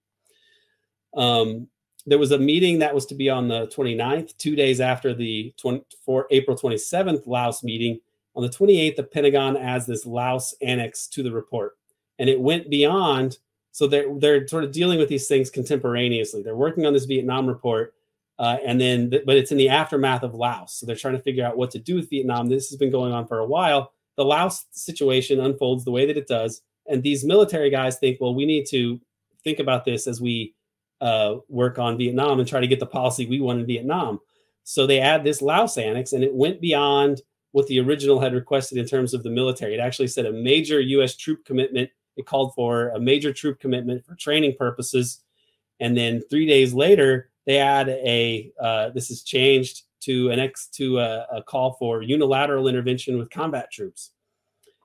Um, there was a meeting that was to be on the 29th, two days after the 24, April 27th Laos meeting. On the 28th, the Pentagon adds this Laos annex to the report. And it went beyond, so they're, they're sort of dealing with these things contemporaneously. They're working on this Vietnam report, uh, and then, but it's in the aftermath of Laos. So they're trying to figure out what to do with Vietnam. This has been going on for a while. The Laos situation unfolds the way that it does. And these military guys think, well, we need to think about this as we uh, work on Vietnam and try to get the policy we want in Vietnam. So they add this Laos annex, and it went beyond what the original had requested in terms of the military. It actually said a major U.S. troop commitment. It called for a major troop commitment for training purposes. And then three days later, they add a uh, this is changed to an ex to a, a, call for unilateral intervention with combat troops.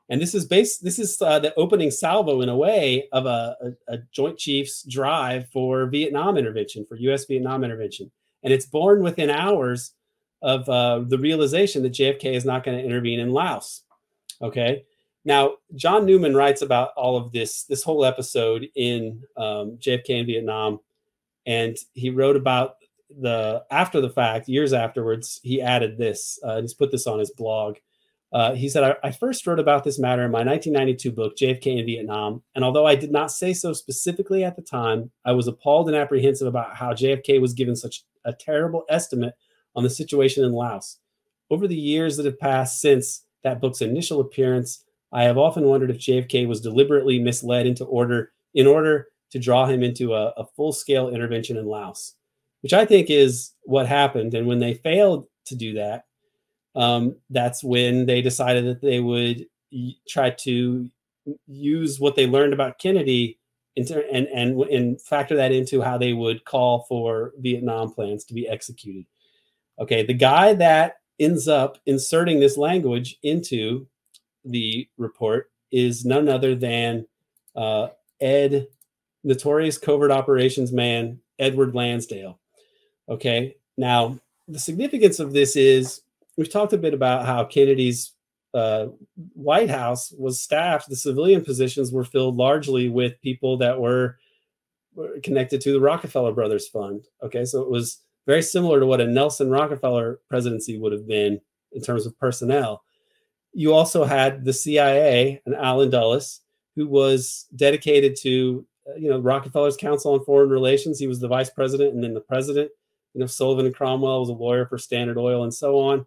And this is based. This is uh, the opening salvo in a way of a, a, a Joint Chiefs drive for Vietnam intervention, for U.S. Vietnam intervention, and it's born within hours of uh, the realization that JFK is not going to intervene in Laos. Okay. Now, John Newman writes about all of this, this whole episode in um, JFK in Vietnam. And he wrote about the after the fact, years afterwards, he added this. Uh, he's put this on his blog. Uh, he said, I, I, first wrote about this matter in my 1992 book, JFK in Vietnam. And although I did not say so specifically at the time, I was appalled and apprehensive about how JFK was given such a terrible estimate on the situation in Laos. Over the years that have passed since that book's initial appearance, I have often wondered if JFK was deliberately misled into order in order to draw him into a, a full-scale intervention in Laos, which I think is what happened. And when they failed to do that, um, that's when they decided that they would try to use what they learned about Kennedy into, and, and and factor that into how they would call for Vietnam plans to be executed. Okay, the guy that ends up inserting this language into the report is none other than uh, Ed, notorious covert operations man, Edward Lansdale. Okay, now the significance of this is we've talked a bit about how Kennedy's uh, White House was staffed, the civilian positions were filled largely with people that were connected to the Rockefeller Brothers Fund. Okay, so it was very similar to what a Nelson Rockefeller presidency would have been in terms of personnel. You also had the CIA and Allen Dulles, who was dedicated to uh, you know Rockefeller's Council on Foreign Relations. He was the vice president and then the president. You know Sullivan and Cromwell was a lawyer for Standard Oil and so on.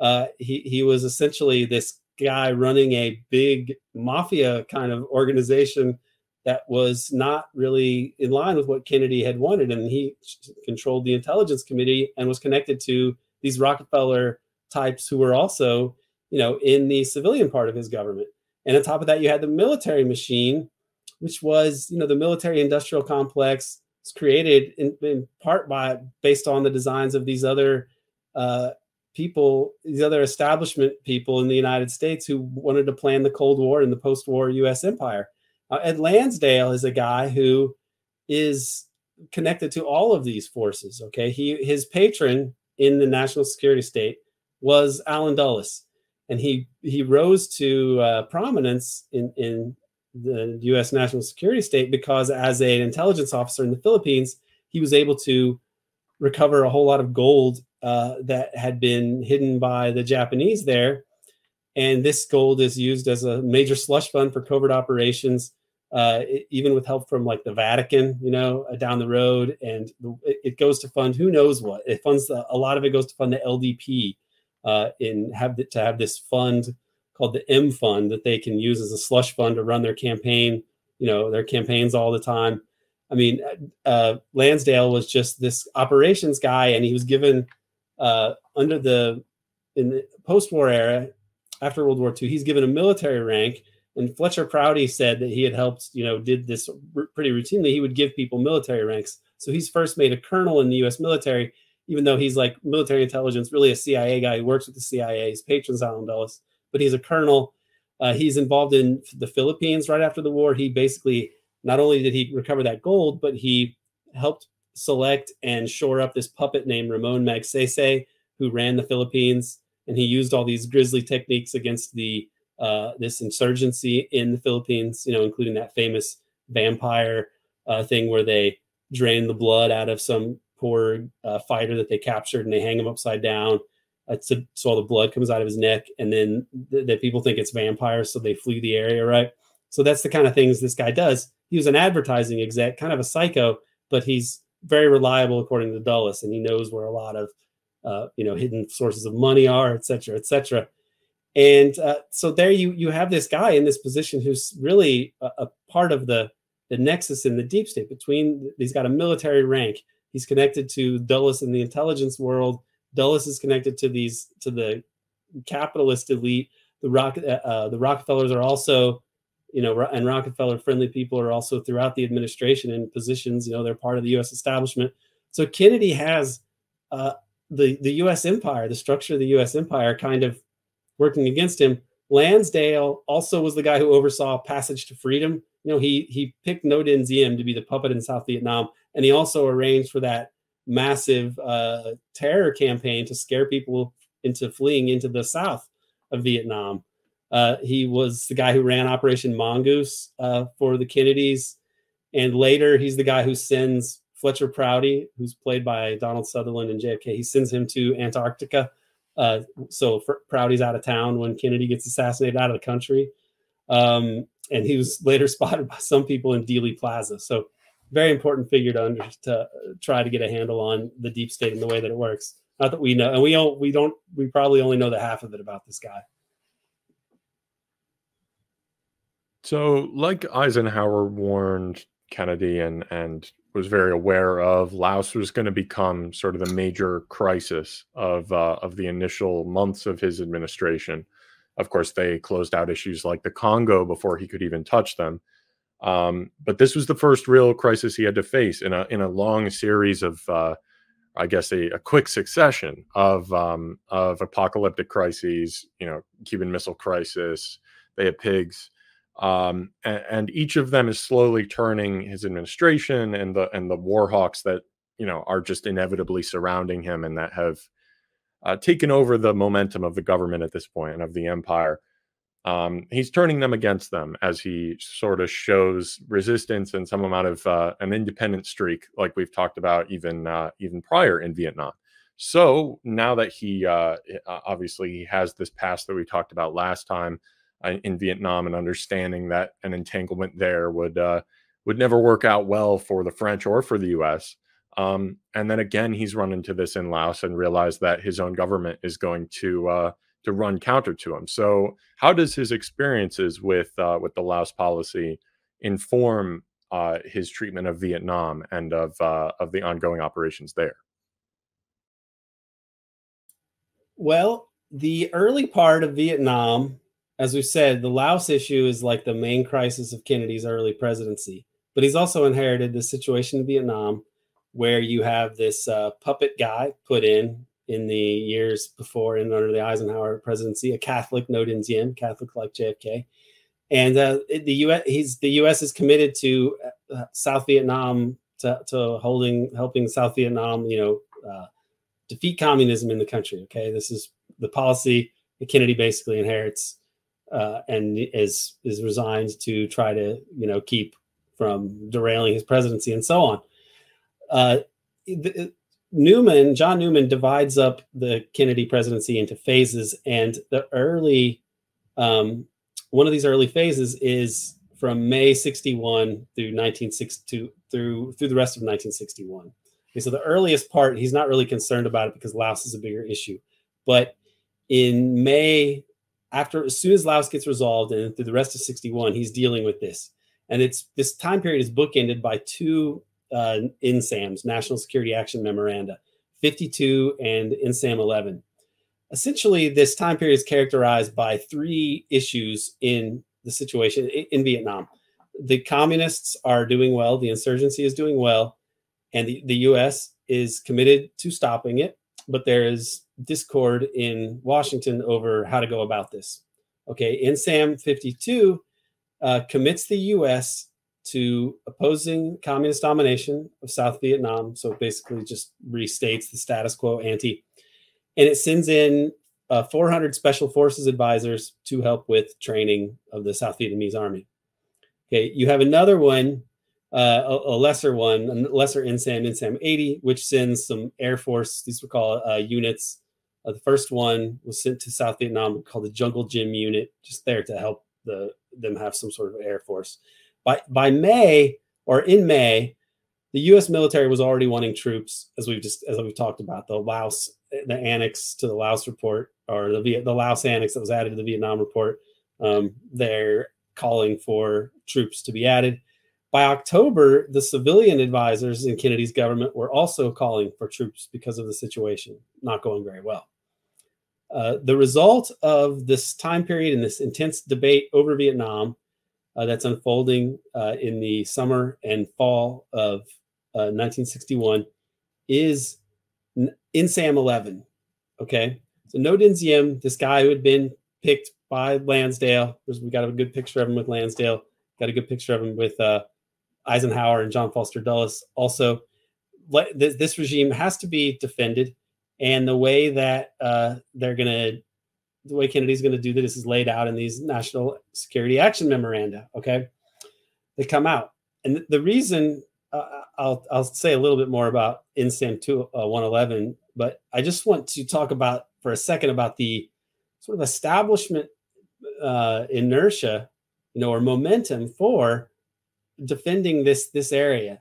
Uh, he he was essentially this guy running a big mafia kind of organization that was not really in line with what Kennedy had wanted. And he controlled the intelligence committee and was connected to these Rockefeller types who were also, you know, in the civilian part of his government. And on top of that, you had the military machine, which was, you know, the military industrial complex was created in, in part by based on the designs of these other uh, people, these other establishment people in the United States who wanted to plan the Cold War and the post-war U.S. empire. Uh, Ed Lansdale is a guy who is connected to all of these forces. Okay, he his patron in the national security state was Allen Dulles, and he he rose to uh, prominence in in the U.S. national security state because as an intelligence officer in the Philippines, he was able to recover a whole lot of gold uh, that had been hidden by the Japanese there. And this gold is used as a major slush fund for covert operations uh, it, even with help from like the Vatican, you know, uh, down the road, and it, it, goes to fund who knows what. It funds the, a lot of it goes to fund the LDP, uh, in have the, to have this fund called the M Fund that they can use as a slush fund to run their campaign, you know, their campaigns all the time. I mean, uh Lansdale was just this operations guy, and he was given uh, under the in the post-war era after World War II, he's given a military rank and Fletcher Prouty said that he had helped, you know, did this r- pretty routinely. He would give people military ranks. So he's first made a colonel in the U.S. military, even though he's like military intelligence, really a CIA guy. He works with the CIA. His patron's Allen Dulles, but he's a colonel. Uh, he's involved in the Philippines right after the war. He basically not only did he recover that gold, but he helped select and shore up this puppet named Ramon Magsaysay, who ran the Philippines and he used all these grisly techniques against the uh, this insurgency in the Philippines. You know, including that famous vampire uh, thing where they drain the blood out of some poor uh, fighter that they captured and they hang him upside down. So, so all the blood comes out of his neck, and then the, the people think it's vampires, so they flee the area, right? So that's the kind of things this guy does. He was an advertising exec, kind of a psycho, but he's very reliable according to Dulles, and he knows where a lot of uh, you know hidden sources of money are, et cetera, et cetera. And uh, so there you you have this guy in this position who's really a, a part of the the nexus in the deep state between he's got a military rank. He's connected to dulles in the intelligence world. Dulles is connected to these to the capitalist elite. The rock uh, uh, the rockefellers are also you know and rockefeller friendly people are also throughout the administration in positions you know they're part of the us establishment. So kennedy has uh, the the us empire the structure of the us empire kind of working against him. Lansdale also was the guy who oversaw passage to freedom. You know, he he picked Ngo Dinh Diem to be the puppet in South Vietnam, and he also arranged for that massive uh, terror campaign to scare people into fleeing into the south of Vietnam. Uh, he was the guy who ran Operation Mongoose uh, for the Kennedys, and later he's the guy who sends Fletcher Prouty, who's played by Donald Sutherland and JFK. He sends him to Antarctica. Uh, so Prouty's out of town when Kennedy gets assassinated out of the country. Um, and he was later spotted by some people in Dealey Plaza. So, very important figure to under, to try to get a handle on the deep state and the way that it works. Not that we know, and we don't, we don't, we probably only know the half of it about this guy. So, like Eisenhower warned Kennedy and and was very aware of, Laos was going to become sort of the major crisis of uh, of the initial months of his administration. Of course, they closed out issues like the Congo before he could even touch them. Um, but this was the first real crisis he had to face in a in a long series of, uh, I guess, a, a, quick succession of um, of apocalyptic crises. You know, Cuban Missile Crisis, Bay of Pigs, um, and, and, each of them is slowly turning his administration and the and the war hawks that you know are just inevitably surrounding him and that have uh, taken over the momentum of the government at this point and of the empire. Um, he's turning them against them as he sort of shows resistance and some amount of uh, an independent streak, like we've talked about even uh, even prior in Vietnam. So now that he uh, obviously he has this past that we talked about last time uh, in Vietnam, and understanding that an entanglement there would uh, would never work out well for the French or for the U.S. Um, and then again, he's run into this in Laos and realized that his own government is going to uh, to run counter to him. So, how does his experiences with uh, with the Laos policy inform uh, his treatment of Vietnam and of uh, of the ongoing operations there? Well, the early part of Vietnam, as we said, the Laos issue is like the main crisis of Kennedy's early presidency. But he's also inherited the situation in Vietnam where you have this uh, puppet guy put in in the years before and under the Eisenhower presidency, a Catholic, Ngo Dinh Catholic like JFK, and uh, the U.S. He's the U.S. is committed to uh, South Vietnam to, to, holding helping South Vietnam, you know, uh, defeat communism in the country. Okay, this is the policy that Kennedy basically inherits uh, and is is resigned to try to you know keep from derailing his presidency and so on uh, the, Newman, John Newman divides up the Kennedy presidency into phases, and the early, um, one of these early phases is from May 61 through 1962 through through the rest of 1961. Okay, so the earliest part, he's not really concerned about it because Laos is a bigger issue. But in May, after as soon as Laos gets resolved and through the rest of 61, he's dealing with this. And it's this time period is bookended by two uh, NSAMs, National Security Action Memoranda, 52 and NSAM 11. Essentially, this time period is characterized by three issues in the situation in, in Vietnam. The communists are doing well, the insurgency is doing well, and the, the US is committed to stopping it, but there is discord in Washington over how to go about this. Okay, NSAM 52 uh, commits the US to opposing communist domination of South Vietnam. So basically, just restates the status quo ante, and it sends in uh, 400 special forces advisors to help with training of the South Vietnamese army. Okay, you have another one, uh, a, a, lesser one, a lesser NSAM, NSAM 80, which sends some Air Force, these were called uh, units. Uh, the first one was sent to South Vietnam called the Jungle Gym Unit, just there to help the them have some sort of Air Force. By, by May or in May, the U.S. military was already wanting troops, as we've just as we've talked about the Laos, the annex to the Laos report, or the the Laos annex that was added to the Vietnam report. Um, they're calling for troops to be added. By October, the civilian advisors in Kennedy's government were also calling for troops because of the situation not going very well. Uh, the result of this time period and this intense debate over Vietnam uh, that's unfolding uh, in the summer and fall of 1961 uh, is NSAM 11. Okay. So Ngo Diem, this guy who had been picked by Lansdale. We got a good picture of him with Lansdale. Got a good picture of him with uh, Eisenhower and John Foster Dulles. Also, this regime has to be defended, and the way that uh, they're going to, the way Kennedy's going to do this is laid out in these national security action memoranda. Okay, they come out, and the reason uh, I'll I'll say a little bit more about NSAM 2 uh, 111, but I just want to talk about for a second about the sort of establishment uh, inertia, you know, or momentum for defending this this area.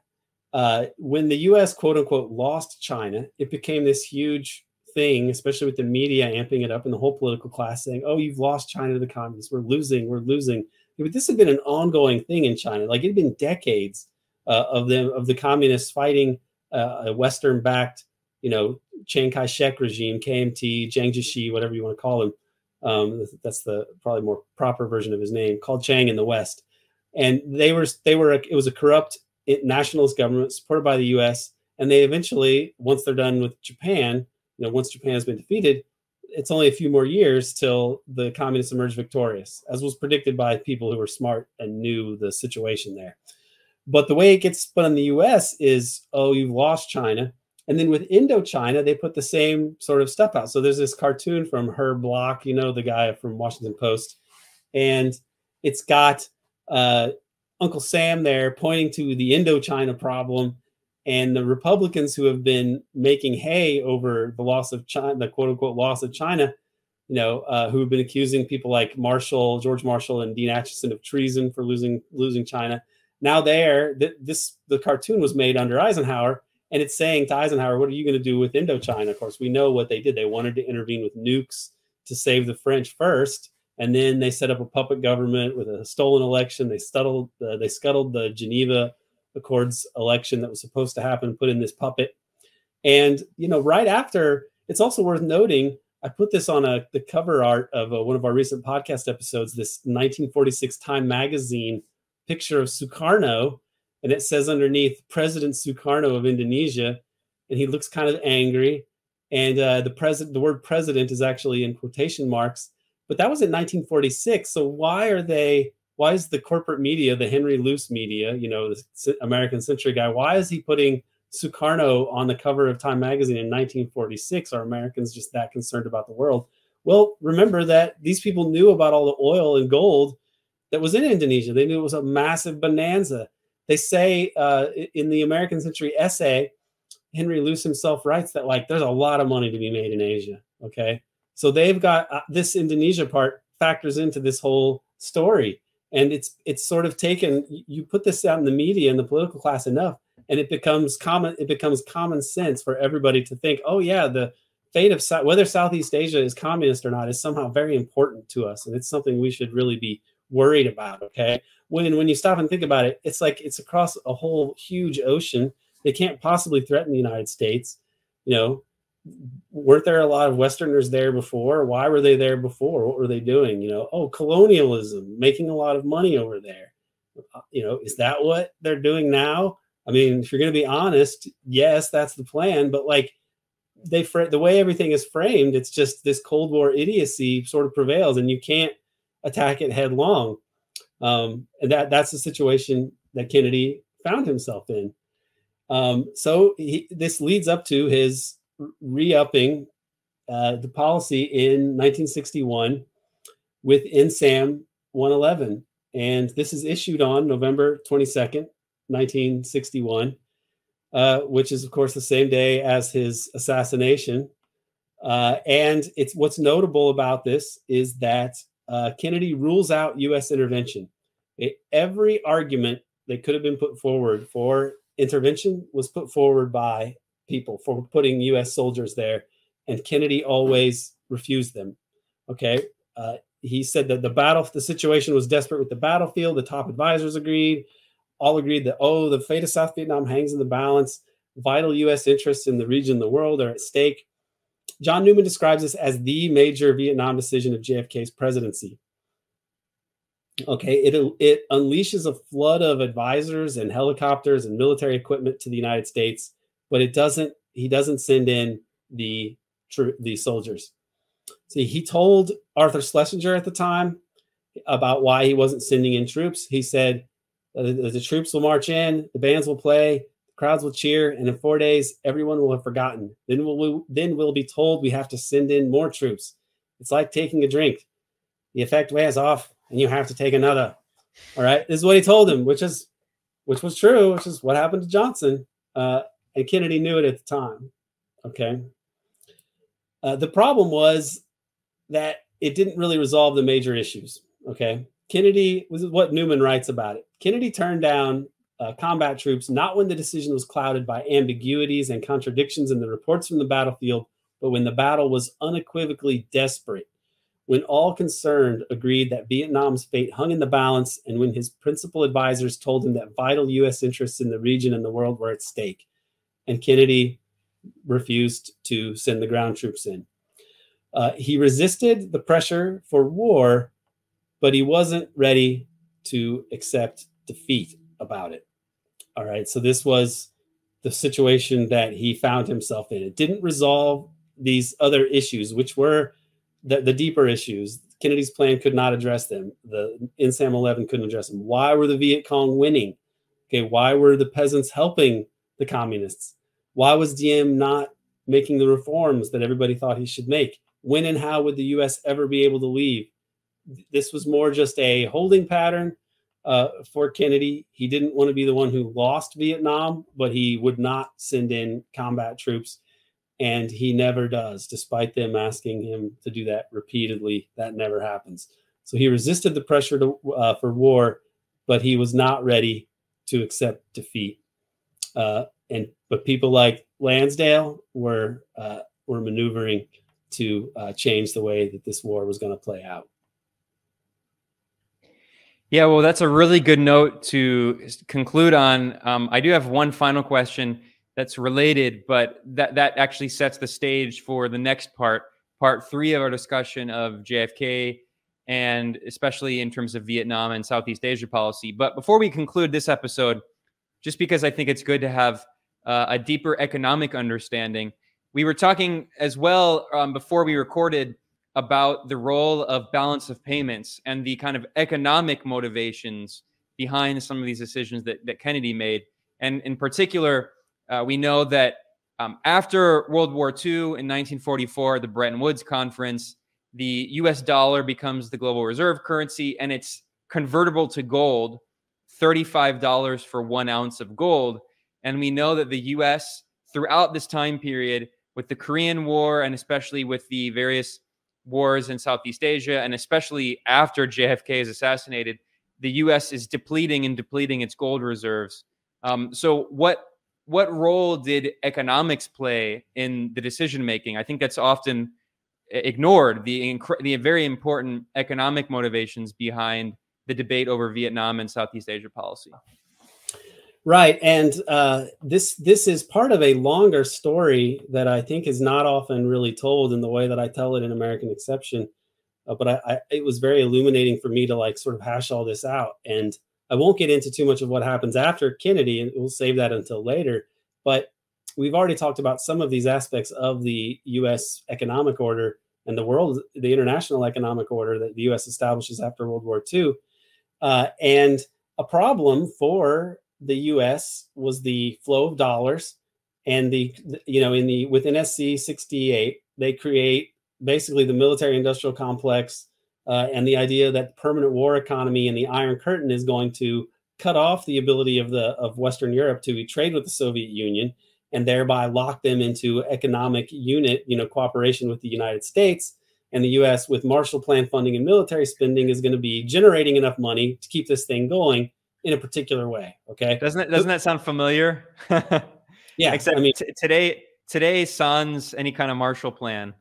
Uh, when the U.S. quote unquote lost China, it became this huge thing, especially with the media amping it up and the whole political class saying, "Oh, you've lost China to the communists. We're losing. We're losing." But this had been an ongoing thing in China. Like it had been decades uh, of the of the communists fighting uh, a Western-backed, you know, Chiang Kai-shek regime, KMT, Jiang Jieshi, whatever you want to call him. Um, that's the probably more proper version of his name, called Chiang in the West. And they were they were it was a corrupt nationalist government supported by the U.S. And they eventually, once they're done with Japan, you know, once Japan has been defeated, it's only a few more years till the communists emerge victorious, as was predicted by people who were smart and knew the situation there. But the way it gets put in the US is, oh, you've lost China. And then with Indochina, they put the same sort of stuff out. So there's this cartoon from Herb Block, you know, the guy from Washington Post. And it's got uh, Uncle Sam there pointing to the Indochina problem and the Republicans who have been making hay over the loss of China, the quote unquote loss of China, you know, uh, who have been accusing people like Marshall, George Marshall, and Dean Acheson of treason for losing losing China. Now there, th- this the cartoon was made under Eisenhower, and it's saying to Eisenhower, "What are you going to do with Indochina?" Of course, we know what they did. They wanted to intervene with nukes to save the French first, and then they set up a puppet government with a stolen election. They scuttled, uh, they scuttled the Geneva Accords election that was supposed to happen, put in this puppet, and you know, right after, it's also worth noting. I put this on a the cover art of a, uh, one of our recent podcast episodes. This 1946 Time magazine picture of Sukarno, and it says underneath President Sukarno of Indonesia, and he looks kind of angry. And uh, the president, the word president is actually in quotation marks, but that was in 1946. So why are they? Why is the corporate media, the Henry Luce media, you know, the American Century guy, why is he putting Sukarno on the cover of Time magazine in 1946? Are Americans just that concerned about the world? Well, remember that these people knew about all the oil and gold that was in Indonesia. They knew it was a massive bonanza. They say uh, in the American Century essay, Henry Luce himself writes that like there's a lot of money to be made in Asia. Okay, so they've got uh, this Indonesia part factors into this whole story, and it's it's sort of taken. You put this out in the media and the political class enough, and it becomes common. It becomes common sense for everybody to think, oh yeah, the fate of whether Southeast Asia is communist or not is somehow very important to us, and it's something we should really be worried about. Okay. When when you stop and think about it, it's like it's across a whole huge ocean. They can't possibly threaten the United States. You know, weren't there a lot of Westerners there before? Why were they there before? What were they doing? You know, oh, colonialism, making a lot of money over there. Uh, you know, is that what they're doing now? I mean, if you're going to be honest, yes, that's the plan. But like, they the way everything is framed, it's just this Cold War idiocy sort of prevails, and you can't attack it headlong. Um, and that that's the situation that Kennedy found himself in. Um, so he, this leads up to his re-upping uh, the policy in 1961 with NSAM 111. And this is issued on November 22nd, 1961, uh, which is, of course, the same day as his assassination. Uh, and it's what's notable about this is that uh, Kennedy rules out U.S. intervention. It, every argument that could have been put forward for intervention was put forward by people for putting U.S. soldiers there, and Kennedy always refused them. Okay, uh, he said that the battle, the situation was desperate with the battlefield. The top advisors agreed, all agreed that oh, the fate of South Vietnam hangs in the balance. Vital U.S. interests in the region, the world are at stake. John Newman describes this as the major Vietnam decision of JFK's presidency. Okay, it it unleashes a flood of advisors and helicopters and military equipment to the United States, but it doesn't. He doesn't send in the the soldiers. See, he told Arthur Schlesinger at the time about why he wasn't sending in troops. He said the, the troops will march in, the bands will play, the crowds will cheer, and in four days, everyone will have forgotten. Then we'll then we'll be told we have to send in more troops. It's like taking a drink. The effect wears off and you have to take another. All right. This is what he told him, which is which was true, which is what happened to Johnson. Uh, and Kennedy knew it at the time. Okay. Uh, the problem was that it didn't really resolve the major issues. Okay. Kennedy was what Newman writes about it. Kennedy turned down uh, combat troops not when the decision was clouded by ambiguities and contradictions in the reports from the battlefield, but when the battle was unequivocally desperate when all concerned agreed that Vietnam's fate hung in the balance, and when his principal advisors told him that vital U.S. interests in the region and the world were at stake. And Kennedy refused to send the ground troops in. Uh, he resisted the pressure for war, but he wasn't ready to accept defeat about it. All right. So this was the situation that he found himself in. It didn't resolve these other issues, which were the, the deeper issues. Kennedy's plan could not address them. The NSAM 11 couldn't address them. Why were the Viet Cong winning? Okay, why were the peasants helping the communists? Why was Diem not making the reforms that everybody thought he should make? When and how would the U.S. ever be able to leave? This was more just a holding pattern uh, for Kennedy. He didn't want to be the one who lost Vietnam, but he would not send in combat troops and he never does, despite them asking him to do that repeatedly. That never happens. So he resisted the pressure to, uh, for war, but he was not ready to accept defeat. Uh, and but people like Lansdale were uh, were maneuvering to uh, change the way that this war was going to play out. Yeah, well, that's a really good note to conclude on. Um, I do have one final question that's related, but that that actually sets the stage for the next part, part three of our discussion of JFK, and especially in terms of Vietnam and Southeast Asia policy. But before we conclude this episode, just because I think it's good to have uh, a deeper economic understanding, we were talking as well um, before we recorded about the role of balance of payments and the kind of economic motivations behind some of these decisions that, that Kennedy made. And in particular, uh, we know that um, after World War II in 1944, the Bretton Woods Conference, the US dollar becomes the global reserve currency and it's convertible to gold, $35 for one ounce of gold. And we know that the US, throughout this time period, with the Korean War and especially with the various wars in Southeast Asia, and especially after JFK is assassinated, the US is depleting and depleting its gold reserves. Um, so, what what role did economics play in the decision making? I think that's often ignored the inc- the very important economic motivations behind the debate over Vietnam and Southeast Asia policy. Right, and uh, this this is part of a longer story that I think is not often really told in the way that I tell it in American Exception. Uh, but I, I, it was very illuminating for me to like sort of hash all this out. And I won't get into too much of what happens after Kennedy, and we'll save that until later. But we've already talked about some of these aspects of the U.S. economic order and the world, the international economic order that the U.S. establishes after World War II. Uh, and a problem for the U.S. was the flow of dollars, and the you know in the within SC 68, they create basically the military industrial complex uh, and the idea that permanent war economy and the Iron Curtain is going to cut off the ability of the of Western Europe to trade with the Soviet Union and thereby lock them into economic unit, you know, cooperation with the United States. And the U.S. with Marshall Plan funding and military spending is going to be generating enough money to keep this thing going in a particular way. Okay, doesn't it? Doesn't that sound familiar? yeah, except I mean, t- today today sans any kind of Marshall Plan.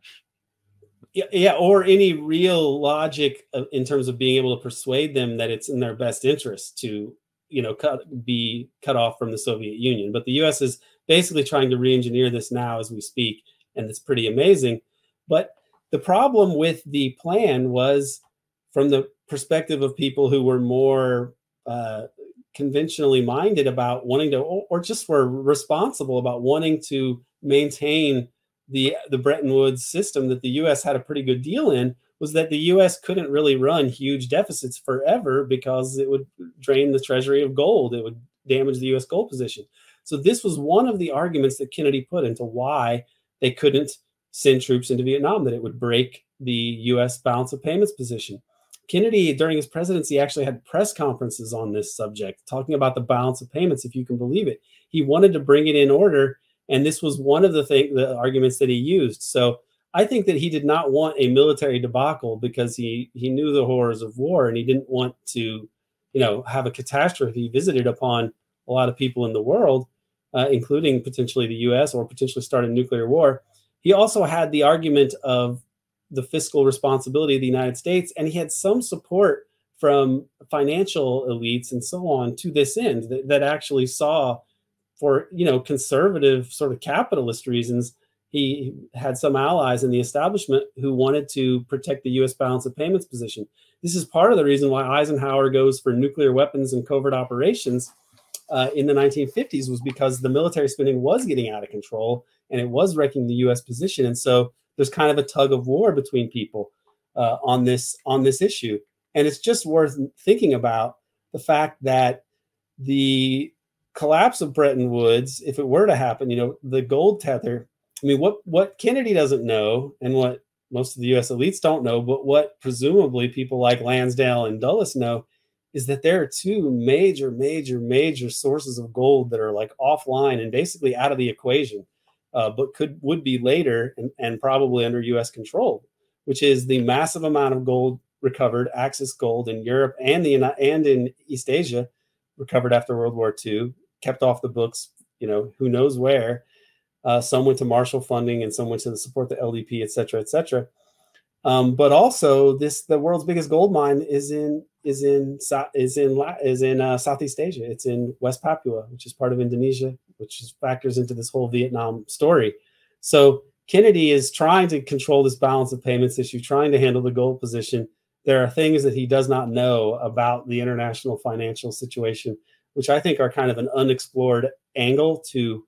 Yeah, yeah, or any real logic in terms of being able to persuade them that it's in their best interest to you know cut be cut off from the Soviet Union. But the U.S. is basically trying to re-engineer this now as we speak, and it's pretty amazing. But the problem with the plan was from the perspective of people who were more uh, conventionally minded about wanting to, or just were responsible about wanting to maintain the the Bretton Woods system that the U.S. had a pretty good deal in was that the U.S. couldn't really run huge deficits forever because it would drain the treasury of gold. It would damage the U.S. gold position. So this was one of the arguments that Kennedy put into why they couldn't send troops into Vietnam, that it would break the U.S. balance of payments position. Kennedy, during his presidency, actually had press conferences on this subject, talking about the balance of payments, if you can believe it. He wanted to bring it in order, and this was one of the thing, the arguments that he used. So I think that he did not want a military debacle because he he knew the horrors of war and he didn't want to, you know, have a catastrophe visited upon a lot of people in the world, uh, including potentially the U.S. or potentially start a nuclear war. He also had the argument of the fiscal responsibility of the United States, and he had some support from financial elites and so on to this end that, that actually saw, for you know, conservative sort of capitalist reasons he had some allies in the establishment who wanted to protect the U.S. balance of payments position. This is part of the reason why Eisenhower goes for nuclear weapons and covert operations uh, in the 1950s was because the military spending was getting out of control and it was wrecking the U.S. position. And so there's kind of a tug of war between people uh, on this on this issue. And it's just worth thinking about the fact that the collapse of Bretton Woods, if it were to happen, you know, the gold tether I mean, what what Kennedy doesn't know, and what most of the U.S. elites don't know, but what presumably people like Lansdale and Dulles know, is that there are two major, major, major sources of gold that are like offline and basically out of the equation, uh, but could would be later and, and probably under U.S. control, which is the massive amount of gold recovered, Axis gold in Europe and the and in East Asia, recovered after World War II, kept off the books, you know, who knows where uh, some went to Marshall funding, and some went to support the LDP, et cetera, et cetera. Um, but also, this the world's biggest gold mine is in is in is in is in uh, Southeast Asia. It's in West Papua, which is part of Indonesia, which factors into this whole Vietnam story. So Kennedy is trying to control this balance of payments issue, trying to handle the gold position. There are things that he does not know about the international financial situation, which I think are kind of an unexplored angle to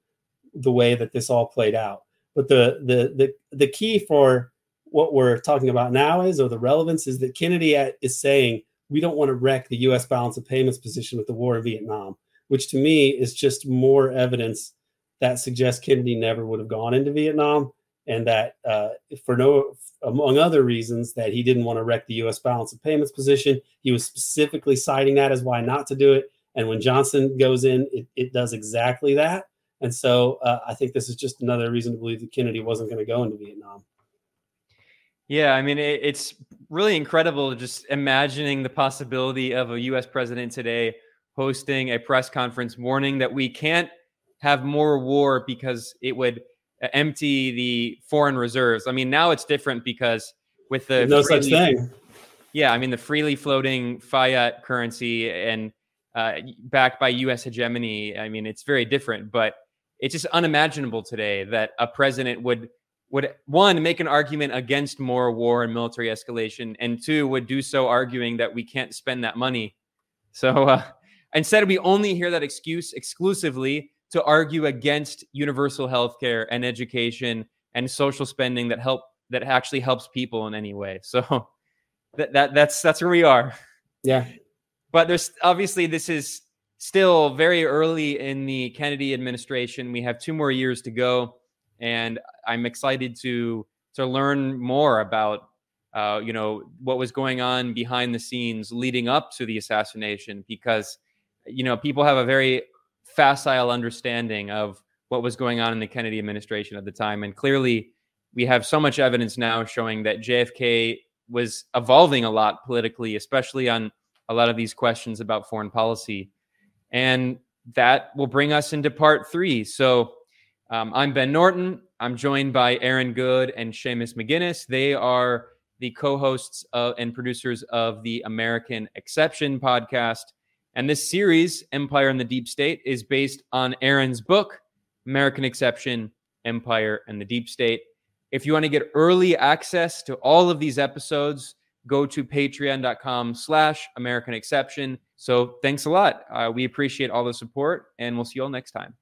the way that this all played out. But the the the the key for what we're talking about now is, or the relevance is that Kennedy is saying we don't want to wreck the U.S. balance of payments position with the war in Vietnam, which to me is just more evidence that suggests Kennedy never would have gone into Vietnam, and that uh, for no, among other reasons, that he didn't want to wreck the U.S. balance of payments position. He was specifically citing that as why not to do it. And when Johnson goes in, it, it does exactly that. And so uh, I think this is just another reason to believe that Kennedy wasn't going to go into Vietnam. Yeah, I mean, it, it's really incredible just imagining the possibility of a U.S. president today hosting a press conference warning that we can't have more war because it would uh, empty the foreign reserves. I mean, now it's different because with the no freely, such thing. Yeah, I mean the freely floating fiat currency and uh, backed by U.S. hegemony. I mean, it's very different, but it's just unimaginable today that a president would would one make an argument against more war and military escalation and two would do so arguing that we can't spend that money so uh, instead we only hear that excuse exclusively to argue against universal health care and education and social spending that help that actually helps people in any way. So that, that that's that's where we are. Yeah. But there's obviously this is still very early in the Kennedy administration. We have two more years to go, and I'm excited to to learn more about uh, you know what was going on behind the scenes leading up to the assassination because you know people have a very facile understanding of what was going on in the Kennedy administration at the time and clearly we have so much evidence now showing that JFK was evolving a lot politically especially on a lot of these questions about foreign policy and that will bring us into part 3 so um, I'm Ben Norton. I'm joined by Aaron Good and Seamus McGuinness. They are the co hosts and producers of the American Exception podcast. And this series, Empire and the Deep State, is based on Aaron's book, American Exception Empire and the Deep State. If you want to get early access to all of these episodes, go to patreon.com slash American Exception. So thanks a lot. Uh, we appreciate all the support, and we'll see you all next time.